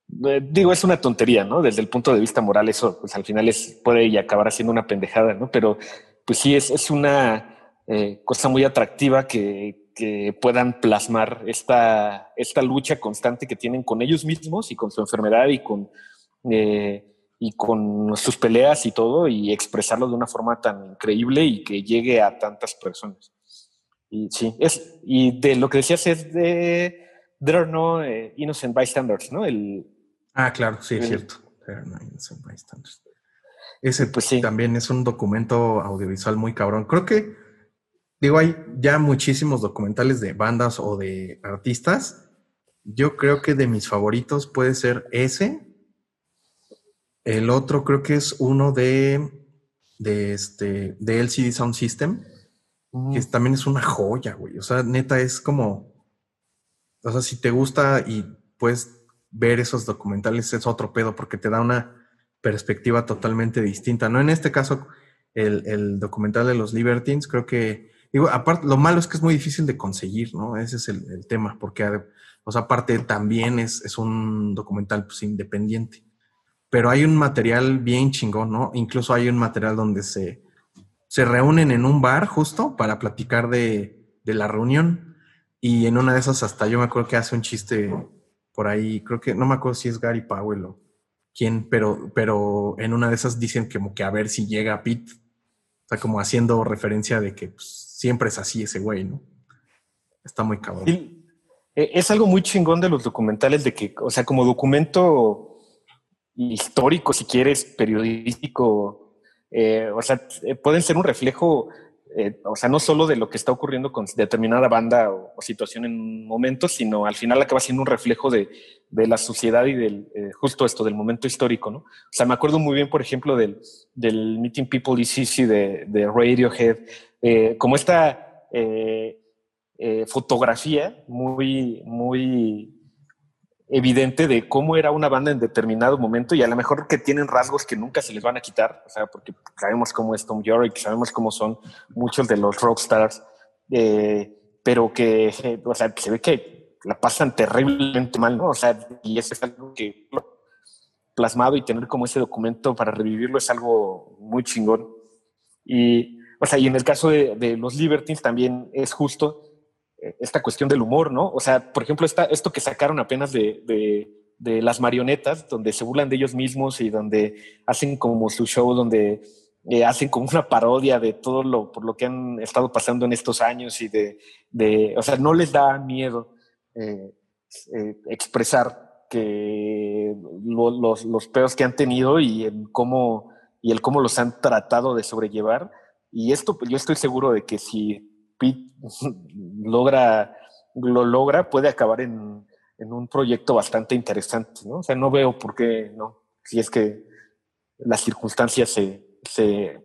digo, es una tontería, ¿no? Desde el punto de vista moral, eso pues al final es, puede y acabar siendo una pendejada, ¿no? Pero pues sí, es, es una eh, cosa muy atractiva que, que puedan plasmar esta, esta lucha constante que tienen con ellos mismos y con su enfermedad y con, eh, y con sus peleas y todo y expresarlo de una forma tan increíble y que llegue a tantas personas. Y sí, es, y de lo que decías es de There are no eh, innocent bystanders, ¿no? El, ah, claro, sí, es cierto. There are no innocent bystanders. Ese pues sí. también es un documento audiovisual muy cabrón. Creo que, digo, hay ya muchísimos documentales de bandas o de artistas. Yo creo que de mis favoritos puede ser ese. El otro creo que es uno de, de, este, de LCD Sound System, que también es una joya, güey. O sea, neta es como o sea, si te gusta y puedes ver esos documentales, es otro pedo porque te da una perspectiva totalmente distinta. No en este caso, el, documental de los Libertines, creo que, digo, aparte, lo malo es que es muy difícil de conseguir, ¿no? Ese es el, tema, porque, o sea, aparte también es, es un documental pues, independiente. Pero hay un material bien chingón, ¿no? Incluso hay un material donde se, se reúnen en un bar justo para platicar de, de la reunión y en una de esas hasta yo me acuerdo que hace un chiste por ahí, creo que no me acuerdo si es Gary Powell o quién, pero, pero en una de esas dicen como que a ver si llega Pete. O sea, como haciendo referencia de que pues, siempre es así ese güey, ¿no? Está muy cabrón. E, es algo muy chingón de los documentales de que, o sea, como documento histórico, si quieres, periodístico, eh, o sea, eh, pueden ser un reflejo eh, o sea, no solo de lo que está ocurriendo con determinada banda o, situación en un momento, sino al final acaba siendo un reflejo de, de la sociedad y del, justo esto, del momento histórico, ¿no? O sea, me acuerdo muy bien, por ejemplo, del, del Meeting People Easy de, de Radiohead, como esta fotografía muy, muy evidente de cómo era una banda en determinado momento y a lo mejor que tienen rasgos que nunca se les van a quitar, o sea, porque sabemos cómo es Tom York, sabemos cómo son muchos de los rockstars, eh, pero que, o sea, se ve que la pasan terriblemente mal, ¿no? O sea, y eso es algo que plasmado y tener como ese documento para revivirlo es algo muy chingón. Y, o sea, y en el caso de, de los Libertines también es justo esta cuestión del humor, ¿no? O sea, por ejemplo, esta, esto que sacaron apenas de, de, las marionetas, donde se burlan de ellos mismos y donde hacen como su show, donde eh, hacen como una parodia de todo lo por lo que han estado pasando en estos años y de, de o sea, no les da miedo eh, eh, expresar que los, los peos que han tenido y el cómo y el cómo los han tratado de sobrellevar. Y esto, pues yo estoy seguro de que si Pete logra, lo logra, puede acabar en, un proyecto bastante interesante, ¿no? O sea, no veo por qué no, si es que las circunstancias se, se,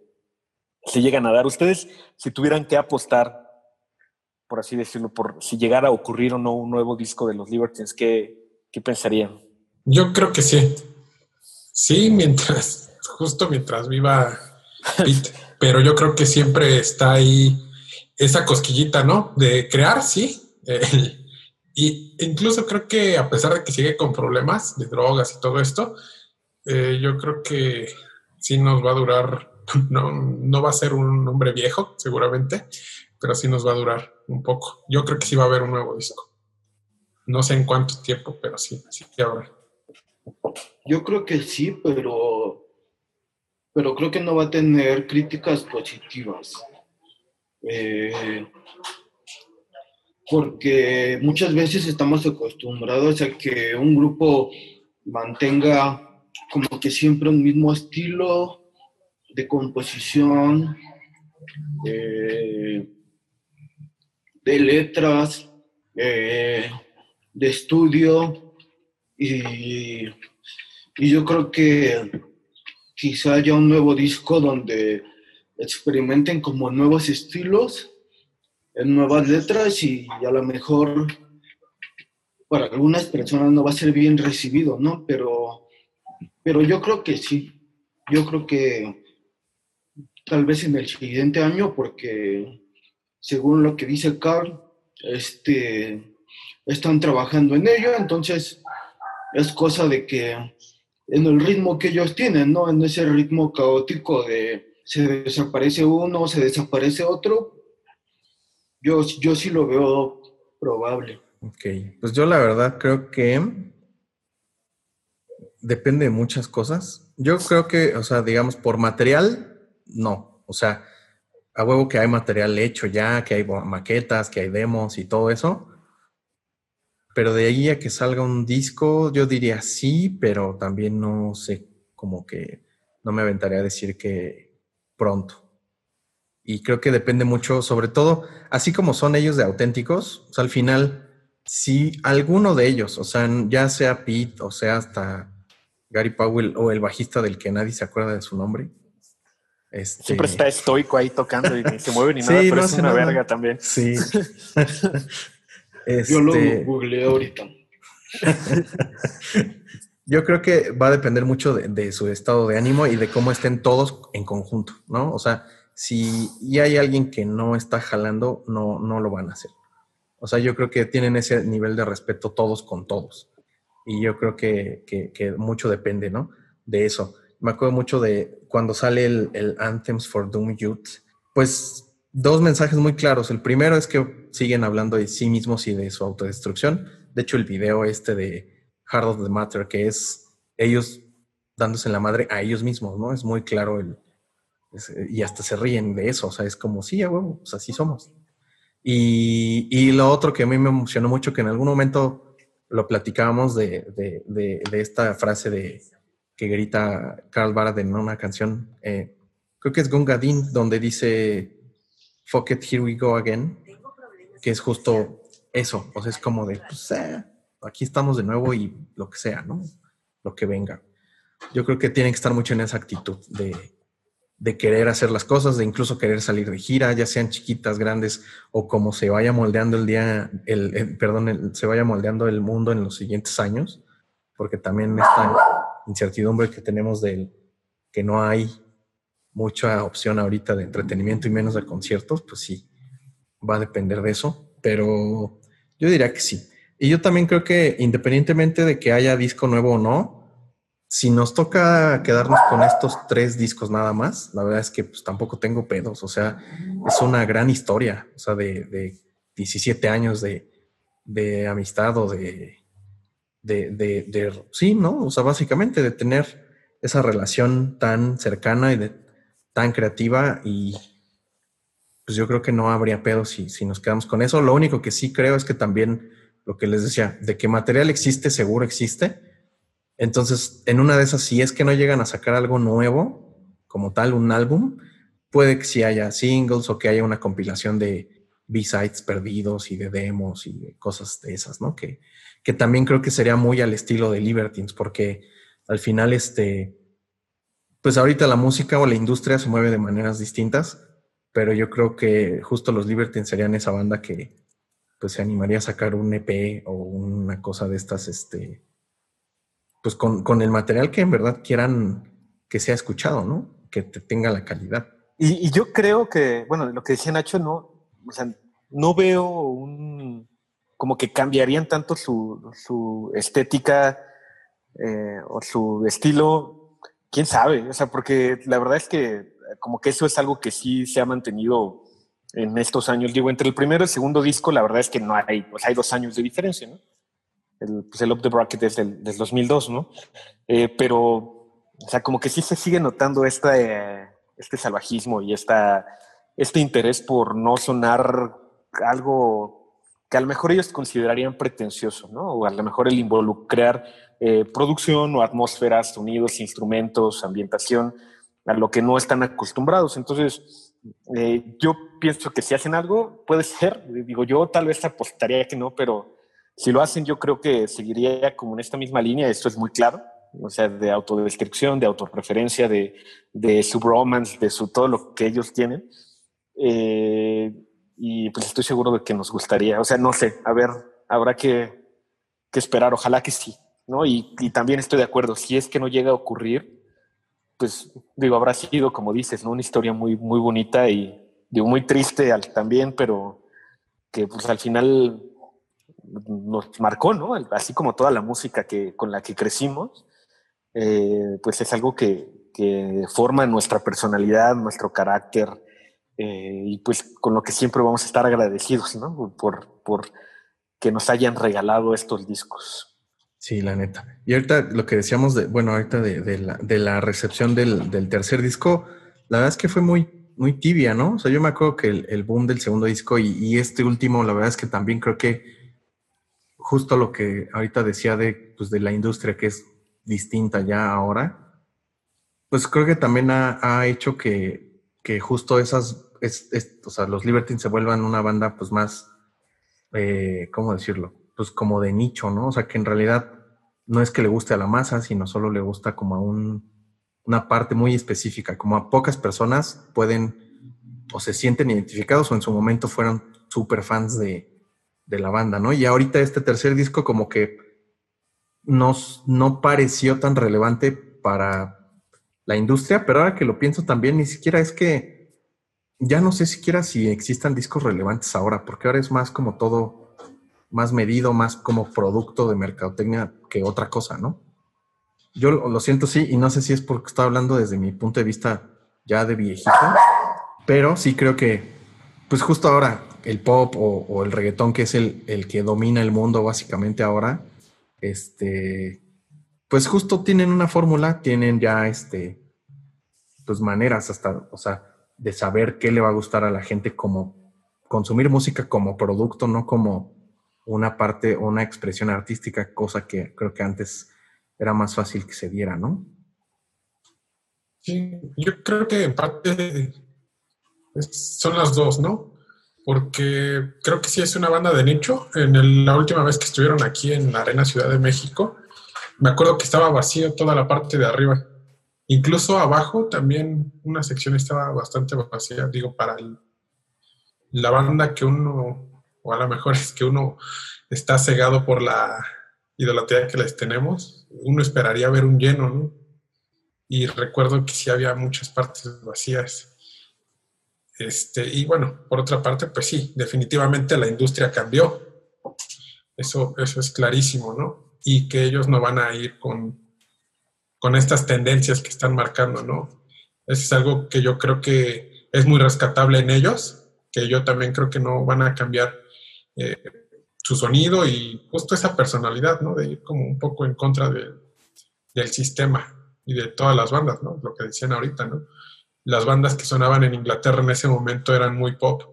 llegan a dar. Ustedes, si tuvieran que apostar, por así decirlo, por si llegara a ocurrir o no un nuevo disco de los Libertines, ¿qué, qué pensarían? Yo creo que sí. Sí, mientras, justo mientras viva Pete, pero yo creo que siempre está ahí esa cosquillita, ¿no? De crear, sí. Eh, y incluso creo que a pesar de que sigue con problemas de drogas y todo esto, eh, yo creo que sí nos va a durar, no, no va a ser un hombre viejo, seguramente, pero sí nos va a durar un poco. Yo creo que sí va a haber un nuevo disco. No sé en cuánto tiempo, pero sí, sí que habrá. Yo creo que sí, pero, pero creo que no va a tener críticas positivas. Eh, porque muchas veces estamos acostumbrados a que un grupo mantenga como que siempre un mismo estilo de composición, de letras, de estudio, y, y yo creo que quizá haya un nuevo disco donde experimenten como nuevos estilos, en nuevas letras y a lo mejor para algunas personas no va a ser bien recibido, ¿no? Pero, pero yo creo que sí, yo creo que tal vez en el siguiente año, porque según lo que dice Carl, este, están trabajando en ello, entonces es cosa de que en el ritmo que ellos tienen, ¿no? En ese ritmo caótico de se desaparece uno, se desaparece otro, Yo, yo sí lo veo probable. Ok, pues yo la verdad creo que depende de muchas cosas. Yo creo que, o sea, digamos, por material, no. O sea, a huevo que hay material hecho ya, que hay maquetas, que hay demos y todo eso. Pero de ahí a que salga un disco, yo diría sí, pero también no sé, como que no me aventaría a decir que pronto. Y creo que depende mucho, sobre todo, así como son ellos de auténticos, o sea, al final, si alguno de ellos, o sea, ya sea Pete o sea hasta Gary Powell o el bajista del que nadie se acuerda de su nombre. Este... Siempre está estoico ahí tocando y ni se mueve ni nada, pero es una verga también. Sí. Yo lo este, googleé ahorita. Yo creo que va a depender mucho de, su estado de ánimo y de cómo estén todos en conjunto, ¿no? O sea, si ya hay alguien que no está jalando, no, no lo van a hacer. O sea, yo creo que tienen ese nivel de respeto todos con todos. Y yo creo que, mucho depende, ¿no? De eso. Me acuerdo mucho de cuando sale el, el Anthems for Doom Youth, pues dos mensajes muy claros. El primero es que siguen hablando de sí mismos y de su autodestrucción. De hecho, el video este de Heart of the Matter, que es ellos dándose la madre a ellos mismos, ¿no? Es muy claro el... y hasta se ríen de eso, o sea, es como, sí, ya huevo, pues así somos. Y, y, lo otro que a mí me emocionó mucho, que en algún momento lo platicábamos de, de, de, esta frase de que grita Carl Barad en una canción, eh, creo que es Gungadin, donde dice, fuck it, here we go again, que es justo eso, o sea, es como de, pues, eh, aquí estamos de nuevo y lo que sea, ¿no? Lo que venga. Yo creo que tienen que estar mucho en esa actitud de, querer hacer las cosas, de incluso querer salir de gira, ya sean chiquitas, grandes, o como se vaya moldeando el día, el, perdón, se vaya moldeando el mundo en los siguientes años, porque también esta incertidumbre que tenemos de que no hay mucha opción ahorita de entretenimiento y menos de conciertos, pues sí, va a depender de eso, pero yo diría que sí. Y yo también creo que independientemente de que haya disco nuevo o no, si nos toca quedarnos con estos tres discos nada más, la verdad es que pues, tampoco tengo pedos, o sea, es una gran historia, o sea, de, de 17 años de, de amistad o de, de, de, sí, ¿no? O sea, básicamente de tener esa relación tan cercana y de tan creativa y pues yo creo que no habría pedo si, si nos quedamos con eso. Lo único que sí creo es que también lo que les decía, de que material existe, seguro existe. Entonces, en una de esas, si es que no llegan a sacar algo nuevo, como tal, un álbum, puede que sí haya singles o que haya una compilación de B-sides perdidos y de demos y cosas de esas, ¿no? Que, que también creo que sería muy al estilo de Libertines, porque al final, este, pues ahorita la música o la industria se mueve de maneras distintas, pero yo creo que justo los Libertines serían esa banda que pues se animaría a sacar un EP o una cosa de estas, este, pues con, el material que en verdad quieran que sea escuchado, ¿no? Que te tenga la calidad. Y, yo creo que, bueno, lo que decía Nacho, no, o sea, no veo un, como que cambiarían tanto su, su estética eh, o su estilo quién sabe, o sea, porque la verdad es que como que eso es algo que sí se ha mantenido en estos años. Digo, entre el primero y el segundo disco, la verdad es que no hay, pues hay dos años de diferencia, ¿no? El, pues el Up the Bracket es del, 2002, ¿no? Eh, pero, o sea, como que sí se sigue notando este, este salvajismo y esta, este interés por no sonar algo que a lo mejor ellos considerarían pretencioso, ¿no? O a lo mejor el involucrar eh, producción o atmósferas, sonidos, instrumentos, ambientación, a lo que no están acostumbrados. Entonces, eh, yo pienso que si hacen algo, puede ser, digo, yo tal vez apostaría que no, pero si lo hacen, yo creo que seguiría como en esta misma línea, esto es muy claro, o sea, de autodescripción, de autorreferencia, de, de su bromance, de su todo lo que ellos tienen. Eh, y pues estoy seguro de que nos gustaría, o sea, no sé, a ver, habrá que, que esperar, ojalá que sí. ¿no? Y, también estoy de acuerdo, si es que no llega a ocurrir, pues digo, habrá sido, como dices. Una historia muy, muy bonita y digo, muy triste también, pero que pues al final nos marcó, ¿no? Así como toda la música que, con la que crecimos, eh, pues es algo que, que, forma nuestra personalidad, nuestro carácter, eh, y pues con lo que siempre vamos a estar agradecidos, ¿no? Por, por que nos hayan regalado estos discos. Sí, la neta. Y ahorita lo que decíamos de, bueno, ahorita de, la, recepción del, tercer disco, la verdad es que fue muy, muy tibia, ¿no? O sea, yo me acuerdo que el, boom del segundo disco y, este último, la verdad es que también creo que justo lo que ahorita decía de, pues, de la industria que es distinta ya ahora, pues creo que también ha, hecho que, que justo esas es, o sea, los Libertines se vuelvan una banda pues más, eh, ¿cómo decirlo? Pues como de nicho, ¿no? O sea, que en realidad no es que le guste a la masa, sino solo le gusta como a un, una parte muy específica, como a pocas personas pueden o se sienten identificados o en su momento fueron súper fans de, de, la banda, ¿no? Y ahorita este tercer disco como que nos, no pareció tan relevante para la industria, pero ahora que lo pienso también, ni siquiera es que ya no sé siquiera si existan discos relevantes ahora, porque ahora es más como todo, más medido, más como producto de mercadotecnia que otra cosa, ¿no? Yo lo siento, sí, y no sé si es porque estoy hablando desde mi punto de vista ya de viejito, pero sí creo que, pues justo ahora, el pop o, el reggaetón, que es el, el, que domina el mundo básicamente ahora, este, pues justo tienen una fórmula, tienen ya, este, pues maneras hasta, o sea, de saber qué le va a gustar a la gente como consumir música como producto, no como una parte una expresión artística, cosa que creo que antes era más fácil que se diera, ¿no? Sí, yo creo que en parte son las dos, ¿no? Porque creo que sí es una banda de nicho. En la última vez que estuvieron aquí en la Arena Ciudad de México, me acuerdo que estaba vacío toda la parte de arriba. Incluso abajo también una sección estaba bastante vacía, digo, para la banda que uno, o a lo mejor es que uno está cegado por la idolatría que les tenemos, uno esperaría ver un lleno, ¿no? Y recuerdo que sí había muchas partes vacías. Este, y bueno, por otra parte, pues sí, definitivamente la industria cambió. Eso, eso es clarísimo, ¿no? Y que ellos no van a ir con con estas tendencias que están marcando, ¿no? Eso es algo que yo creo que es muy rescatable en ellos, que yo también creo que no van a cambiar eh, su sonido y justo esa personalidad, ¿no? De ir como un poco en contra del sistema y de todas las bandas, ¿no? Lo que decían ahorita, ¿no? Las bandas que sonaban en Inglaterra en ese momento eran muy pop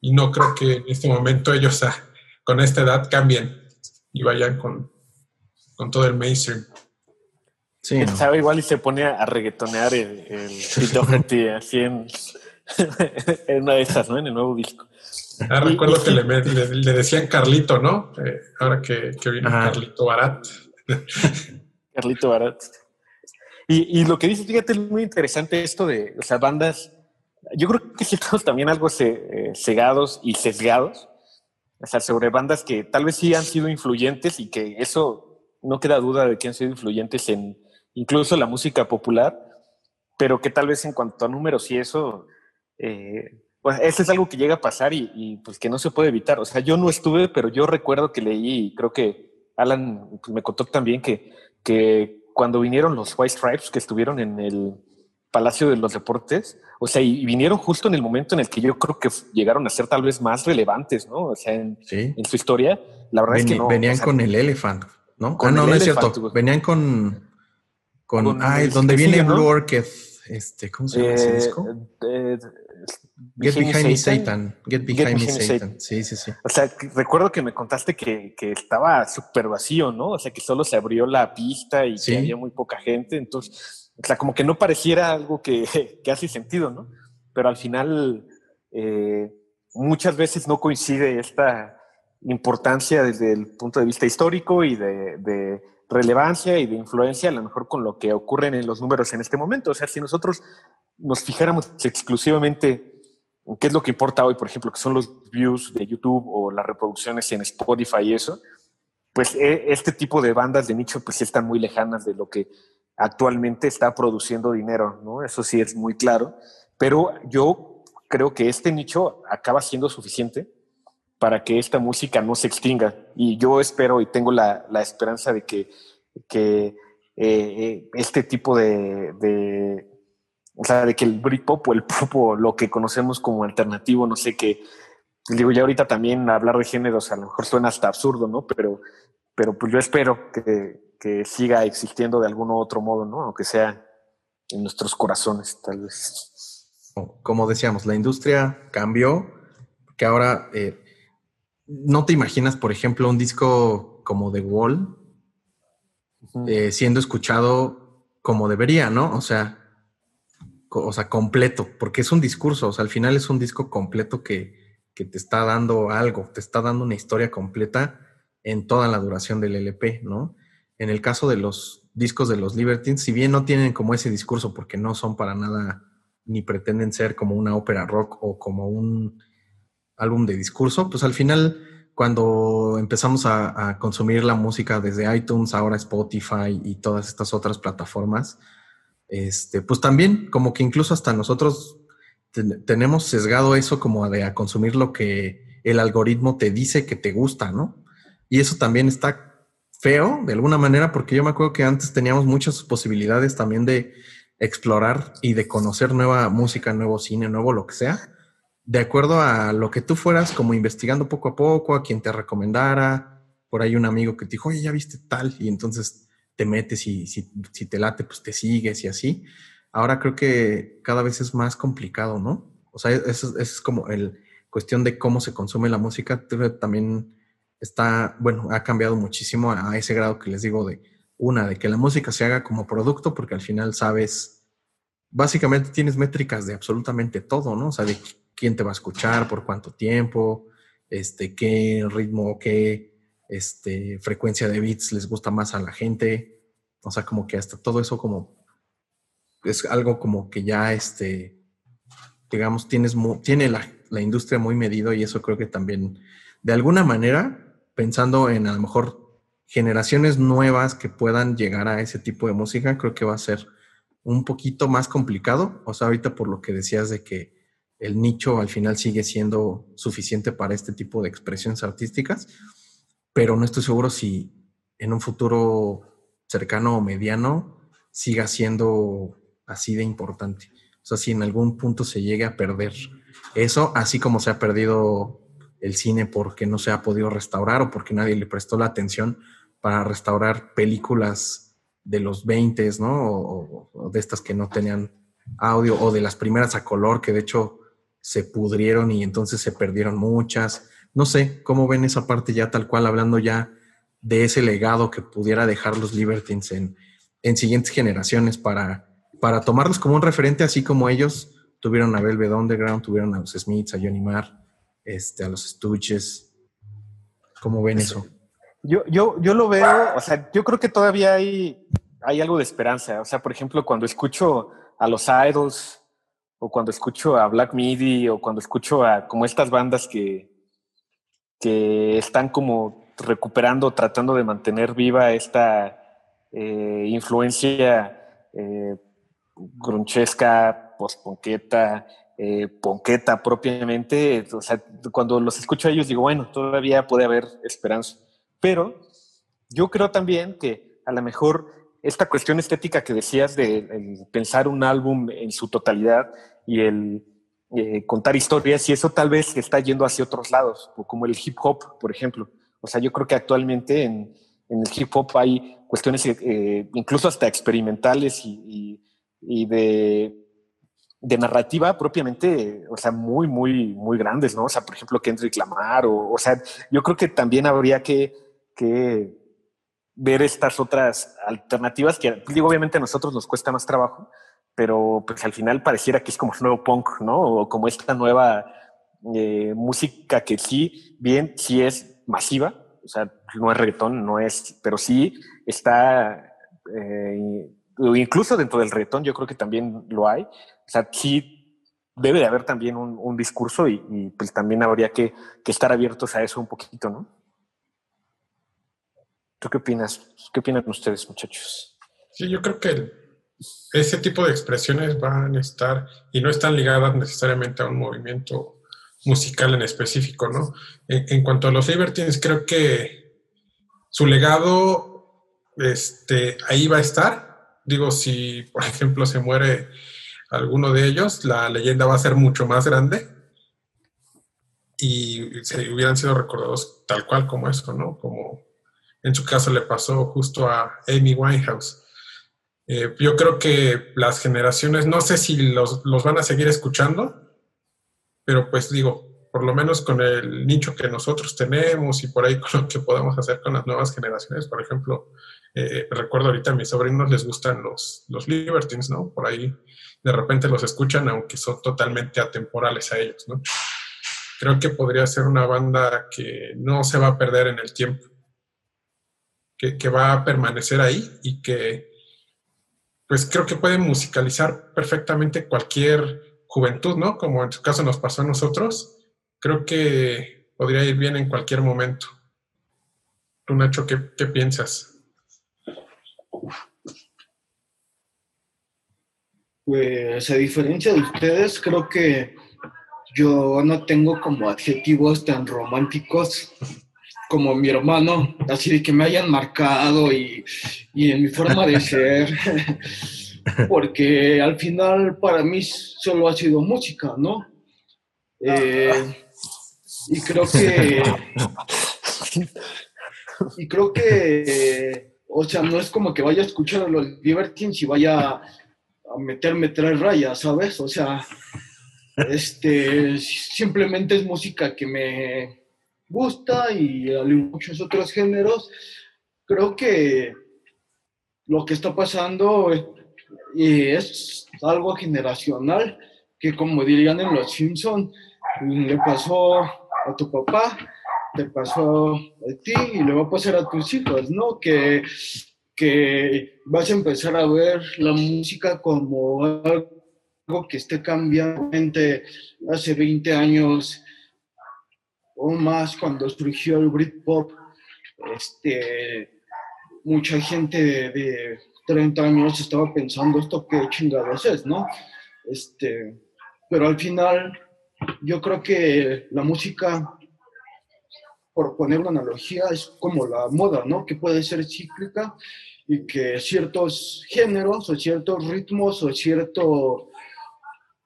y no creo que en este momento ellos con esta edad cambien y vayan con, con todo el mainstream. Sí, sabe igual y se pone a reggaetonear el, el así en, una de esas, ¿no? En el nuevo disco. Ah, recuerdo que le, le, decían Carlito, ¿no? Eh, ahora que, que viene Carlito Barat. Carlito Barat. Y, y, lo que dice, fíjate, es muy interesante esto de, o sea, bandas. Yo creo que sí estamos también algo eh, cegados y sesgados, o sea, sobre bandas que tal vez sí han sido influyentes y que eso no queda duda de que han sido influyentes en, incluso la música popular, pero que tal vez en cuanto a números y eso, eh, pues eso es algo que llega a pasar y, pues que no se puede evitar. O sea, yo no estuve, pero yo recuerdo que leí y creo que Alan pues, me contó también que, que cuando vinieron los White Stripes que estuvieron en el Palacio de los Deportes, o sea, y vinieron justo en el momento en el que yo creo que llegaron a ser tal vez más relevantes, ¿no? O sea, en, su historia, la verdad es que no. Venían con el Elephant, ¿no? Con ah, no, no es cierto. Venían con con, ay, donde viene Blue Orchid, este, ¿cómo se llama ese eh, disco? Get Behind Me Satan. Get Behind, Me Satan. Sí, sí, sí. O sea, recuerdo que me contaste que, que estaba súper vacío, ¿no? O sea, que solo se abrió la pista y que había muy poca gente. Entonces, o sea, como que no pareciera algo que, que hace sentido, ¿no? Pero al final, eh, muchas veces no coincide esta importancia desde el punto de vista histórico y de, de relevancia y de influencia, a lo mejor con lo que ocurren en los números en este momento. O sea, si nosotros nos fijáramos exclusivamente en qué es lo que importa hoy, por ejemplo, que son los views de YouTube o las reproducciones en Spotify y eso, pues e, este tipo de bandas de nicho pues están muy lejanas de lo que actualmente está produciendo dinero, ¿no? Eso sí es muy claro, pero yo creo que este nicho acaba siendo suficiente para que esta música no se extinga. Y yo espero y tengo la, esperanza de que, que eh, este tipo de, o sea, de que el Britpop o el pop o lo que conocemos como alternativo, no sé qué, digo, ya ahorita también hablar de géneros a lo mejor suena hasta absurdo, ¿no? Pero, pero pues yo espero que, que siga existiendo de algún otro modo, ¿no? Aunque sea en nuestros corazones, tal vez. Como decíamos, la industria cambió, que ahora eh, no te imaginas, por ejemplo, un disco como The Wall eh, siendo escuchado como debería, ¿no? O sea, o sea, completo, porque es un discurso, o sea, al final es un disco completo que, que te está dando algo, te está dando una historia completa en toda la duración del LP, ¿no? En el caso de los discos de los Libertines, si bien no tienen como ese discurso, porque no son para nada, ni pretenden ser como una ópera rock o como un álbum de discurso, pues al final, cuando empezamos a, consumir la música desde iTunes, ahora Spotify y todas estas otras plataformas, este, pues también como que incluso hasta nosotros tenemos sesgado eso como de consumir lo que el algoritmo te dice que te gusta, ¿no? Y eso también está feo de alguna manera, porque yo me acuerdo que antes teníamos muchas posibilidades también de explorar y de conocer nueva música, nuevo cine, nuevo lo que sea, de acuerdo a lo que tú fueras como investigando poco a poco, a quien te recomendara, por ahí un amigo que te dijo, oye, ya viste tal, y entonces te metes y si, te late, pues te sigues y así. Ahora creo que cada vez es más complicado, ¿no? O sea, eso, es como el cuestión de cómo se consume la música, también está, bueno, ha cambiado muchísimo a ese grado que les digo de una, de que la música se haga como producto, porque al final sabes, básicamente tienes métricas de absolutamente todo, ¿no? O sea, de quién te va a escuchar, por cuánto tiempo, este, qué ritmo, qué este, frecuencia de beats les gusta más a la gente. O sea, como que hasta todo eso como es algo como que ya, este, digamos, tienes, tiene la, la industria muy medido y eso creo que también, de alguna manera, pensando en a lo mejor generaciones nuevas que puedan llegar a ese tipo de música, creo que va a ser un poquito más complicado. O sea, ahorita por lo que decías de que el nicho al final sigue siendo suficiente para este tipo de expresiones artísticas, pero no estoy seguro si en un futuro cercano o mediano siga siendo así de importante. O sea, si en algún punto se llegue a perder eso, así como se ha perdido el cine porque no se ha podido restaurar o porque nadie le prestó la atención para restaurar películas de los 20, ¿no? O, de estas que no tenían audio o de las primeras a color que de hecho se pudrieron y entonces se perdieron muchas. No sé, ¿cómo ven esa parte ya tal cual, hablando ya de ese legado que pudiera dejar los Libertines en, en siguientes generaciones para, para tomarlos como un referente, así como ellos tuvieron a Velvet Underground, tuvieron a los Smiths, a Johnny Marr, este, a los estuches. ¿Cómo ven eso? Yo, yo, yo lo veo, o sea, yo creo que todavía hay, hay algo de esperanza. O sea, por ejemplo, cuando escucho a los Idols, o cuando escucho a Black Midi, o cuando escucho a como estas bandas que, que están como recuperando, tratando de mantener viva esta eh, influencia eh, grunchesca, postponqueta, eh, ponqueta propiamente. O sea, cuando los escucho a ellos digo, bueno, todavía puede haber esperanza. Pero yo creo también que a lo mejor esta cuestión estética que decías de pensar un álbum en su totalidad y el eh, contar historias, y eso tal vez está yendo hacia otros lados, como el hip hop, por ejemplo. O sea, yo creo que actualmente en, el hip hop hay cuestiones eh, incluso hasta experimentales y de de narrativa propiamente, o sea, muy, muy, muy grandes, ¿no? O sea, por ejemplo, Kendrick Lamar, o, o sea, yo creo que también habría que, que ver estas otras alternativas que, digo, obviamente a nosotros nos cuesta más trabajo, pero pues al final pareciera que es como el nuevo punk, ¿no? O como esta nueva eh, música que sí, bien, sí es masiva, o sea, no es reggaetón, no es, pero sí está, eh, incluso dentro del reggaetón yo creo que también lo hay, o sea, sí debe de haber también un, discurso y, pues también habría que, estar abiertos a eso un poquito, ¿no? ¿Tú qué opinas? ¿Qué opinan ustedes, muchachos? Sí, yo creo que ese tipo de expresiones van a estar y no están ligadas necesariamente a un movimiento musical en específico, ¿no? En, cuanto a los Libertines, creo que su legado este, ahí va a estar. Digo, si por ejemplo se muere alguno de ellos, la leyenda va a ser mucho más grande y se hubieran sido recordados tal cual como eso, ¿no? Como en su caso le pasó justo a Amy Winehouse. Eh, yo creo que las generaciones, no sé si los, los van a seguir escuchando, pero pues digo, por lo menos con el nicho que nosotros tenemos y por ahí con lo que podemos hacer con las nuevas generaciones. Por ejemplo, eh, recuerdo ahorita a mis sobrinos les gustan los, los Libertines, ¿no? Por ahí de repente los escuchan, aunque son totalmente atemporales a ellos, ¿no? Creo que podría ser una banda que no se va a perder en el tiempo, que, que va a permanecer ahí y que, pues creo que puede musicalizar perfectamente cualquier juventud, ¿no? Como en su caso nos pasó a nosotros creo que podría ir bien en cualquier momento. Tú, Nacho, ¿qué, piensas? Pues a diferencia de ustedes, creo que yo no tengo como adjetivos tan románticos como mi hermano, así de que me hayan marcado y, y en mi forma de ser, porque al final para mí solo ha sido música, ¿no? Eh, y creo que. y creo que. O sea, no es como que vaya a escuchar a los Libertines y vaya a meterme tres rayas, ¿sabes? O sea, este, simplemente es música que me gusta y muchos otros géneros. Creo que lo que está pasando es algo generacional que, como dirían en Los Simpsons, le pasó a tu papá, te pasó a ti y le va a pasar a tus hijos, ¿no? Que, que vas a empezar a ver la música como algo que esté cambiando. Hace 20 años o más, cuando surgió el Britpop, este, mucha gente de, 30 años estaba pensando esto qué chingados es, ¿no? Este, pero al final yo creo que la música, por poner una analogía, es como la moda, ¿no? Que puede ser cíclica y que ciertos géneros o ciertos ritmos o cierto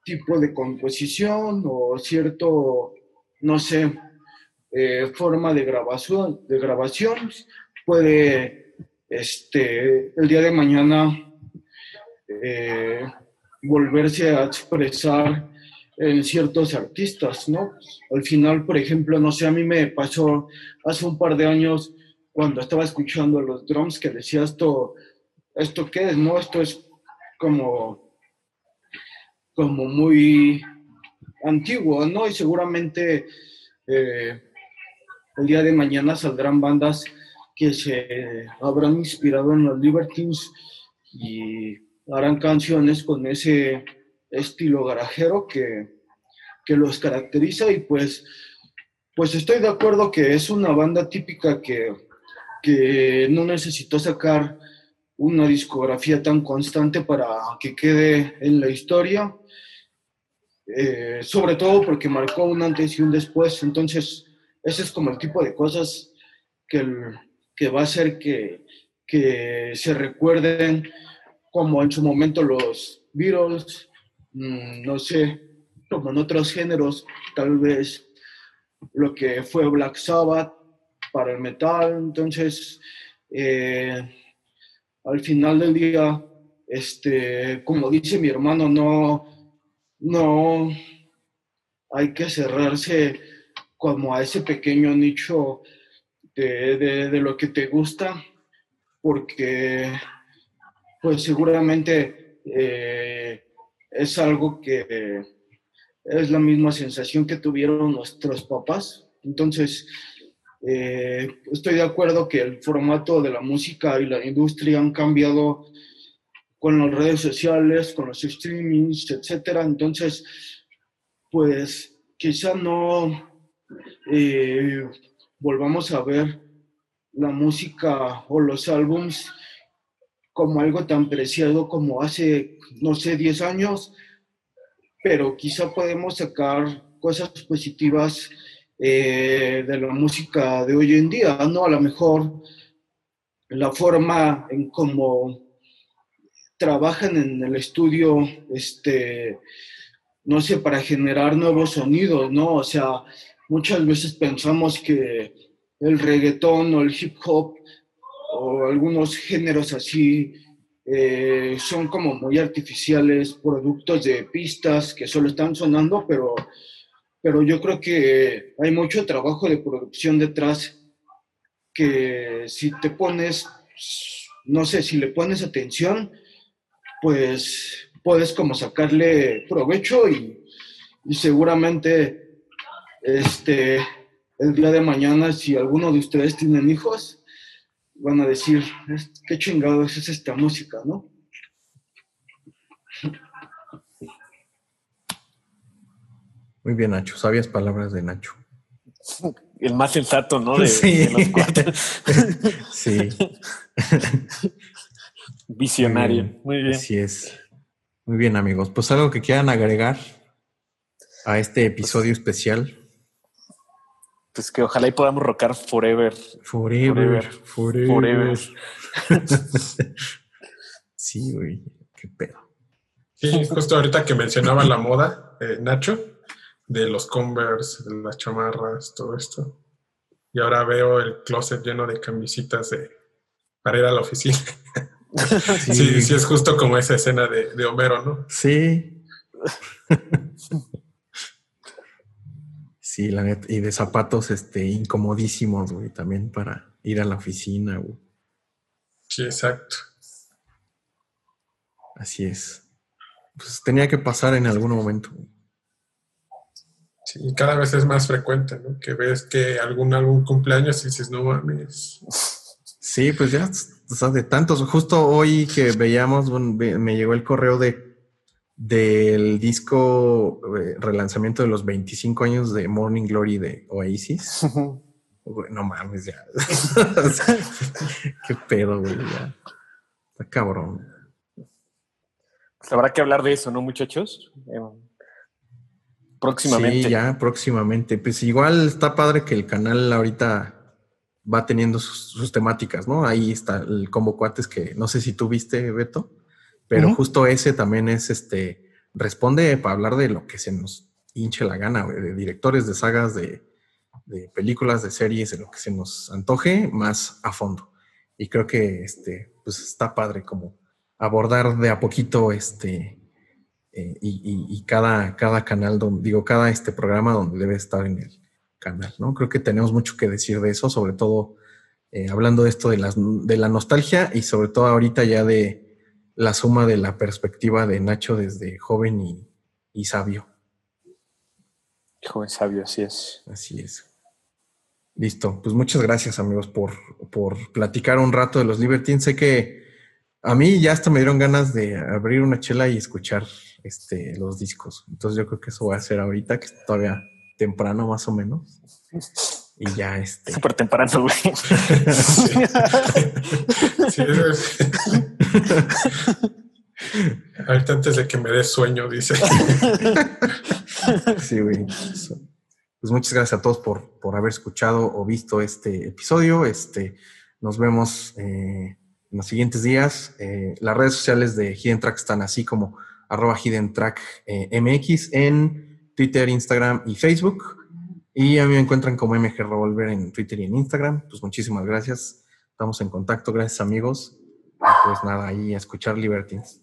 tipo de composición o cierto, no sé, eh, forma de grabación, de grabación puede este, el día de mañana eh, volverse a expresar en ciertos artistas, ¿no? Al final, por ejemplo, no sé, a mí me pasó hace un par de años cuando estaba escuchando los drums que decía esto, ¿esto qué es? No, esto es como, como muy antiguo, ¿no? Y seguramente eh, el día de mañana saldrán bandas que se habrán inspirado en los Libertines y harán canciones con ese estilo garajero que, los caracteriza y pues, pues estoy de acuerdo que es una banda típica que, que no necesitó sacar una discografía tan constante para que quede en la historia, eh, sobre todo porque marcó un antes y un después, entonces ese es como el tipo de cosas que, que va a hacer que, que se recuerden como en su momento los Beatles, Mm, no sé, como en otros géneros, tal vez lo que fue Black Sabbath para el metal. Entonces, eh, al final del día, este, como dice mi hermano, no, no hay que cerrarse como a ese pequeño nicho de, de lo que te gusta, porque pues seguramente eh, es algo que es la misma sensación que tuvieron nuestros papás. Entonces, eh, estoy de acuerdo que el formato de la música y la industria han cambiado con las redes sociales, con los streamings, etcétera. Entonces, pues quizá no eh, volvamos a ver la música o los álbums como algo tan preciado como hace, no sé, 10 años, pero quizá podemos sacar cosas positivas eh, de la música de hoy en día, ¿no? A lo mejor la forma en cómo trabajan en el estudio, este, no sé, para generar nuevos sonidos, ¿no? O sea, muchas veces pensamos que el reggaetón o el hip hop o algunos géneros así eh, son como muy artificiales, productos de pistas que solo están sonando, pero, pero yo creo que hay mucho trabajo de producción detrás que si te pones, no sé, si le pones atención, pues puedes como sacarle provecho y, y seguramente este, el día de mañana, si alguno de ustedes tienen hijos, van a decir, qué chingado es esta música, ¿no? Muy bien, Nacho. Sabias palabras de Nacho. El más sensato, ¿no? De, sí. de los cuatro. sí. Visionario. Muy bien. Muy bien. Así es. Muy bien, amigos. Pues algo que quieran agregar a este episodio especial. Pues que ojalá y podamos rocar forever. Forever, forever. Forever. sí, güey. Qué pedo. Sí, justo ahorita que mencionaba la moda, eh, Nacho, de los Converse, de las chamarras, todo esto. Y ahora veo el closet lleno de camisitas de, para ir a la oficina. Sí. Sí, sí, es justo como esa escena de, de Homero, ¿no? Sí. Sí, la neta. Y de zapatos este, incomodísimos, güey, también para ir a la oficina, güey. Sí, exacto. Así es. Pues tenía que pasar en algún momento. Sí, y cada vez es más frecuente, ¿no? Que ves que algún, algún cumpleaños y dices, no mames. Sí, pues ya, o sea, de tantos. Justo hoy que veíamos, bueno, me llegó el correo de del disco eh, relanzamiento de los 25 años de Morning Glory de Oasis. Güey, no mames, ya. O sea, Qué pedo, güey. Ya. Está cabrón. Pues habrá que hablar de eso, ¿no, muchachos? Eh, próximamente. Sí, ya próximamente. Pues igual está padre que el canal ahorita va teniendo sus, sus temáticas, ¿no? Ahí está el combo cuates que no sé si tú viste, Beto, pero justo ese también es este, responde para hablar de lo que se nos hinche la gana, de directores de sagas, de, de películas, de series, de lo que se nos antoje más a fondo. Y creo que este, pues está padre como abordar de a poquito este, eh, y, y- y cada, cada canal, donde, digo, cada este programa donde debe estar en el canal, ¿no? Creo que tenemos mucho que decir de eso, sobre todo eh, hablando de esto de, las, de la nostalgia y sobre todo ahorita ya de la suma de la perspectiva de Nacho desde joven y, y sabio. Joven sabio, así es. Así es. Listo. Pues muchas gracias, amigos, por, por platicar un rato de los Libertines. Sé que a mí ya hasta me dieron ganas de abrir una chela y escuchar este, los discos. Entonces yo creo que eso voy a hacer ahorita, que es todavía temprano más o menos. Y ya este. Súper temprano, güey. Sí, es- Ahorita antes de que me dé sueño, dice. Sí, güey. Pues muchas gracias a todos por, por haber escuchado o visto este episodio. Este, nos vemos eh, en los siguientes días. Eh, las redes sociales de Hidden Track están así como arroba Hidden Track eh, MX en Twitter, Instagram y Facebook. Y a mí me encuentran como MG Revolver en Twitter y en Instagram. Pues muchísimas gracias. Estamos en contacto. Gracias, amigos. Pues nada, ahí a escuchar Libertines.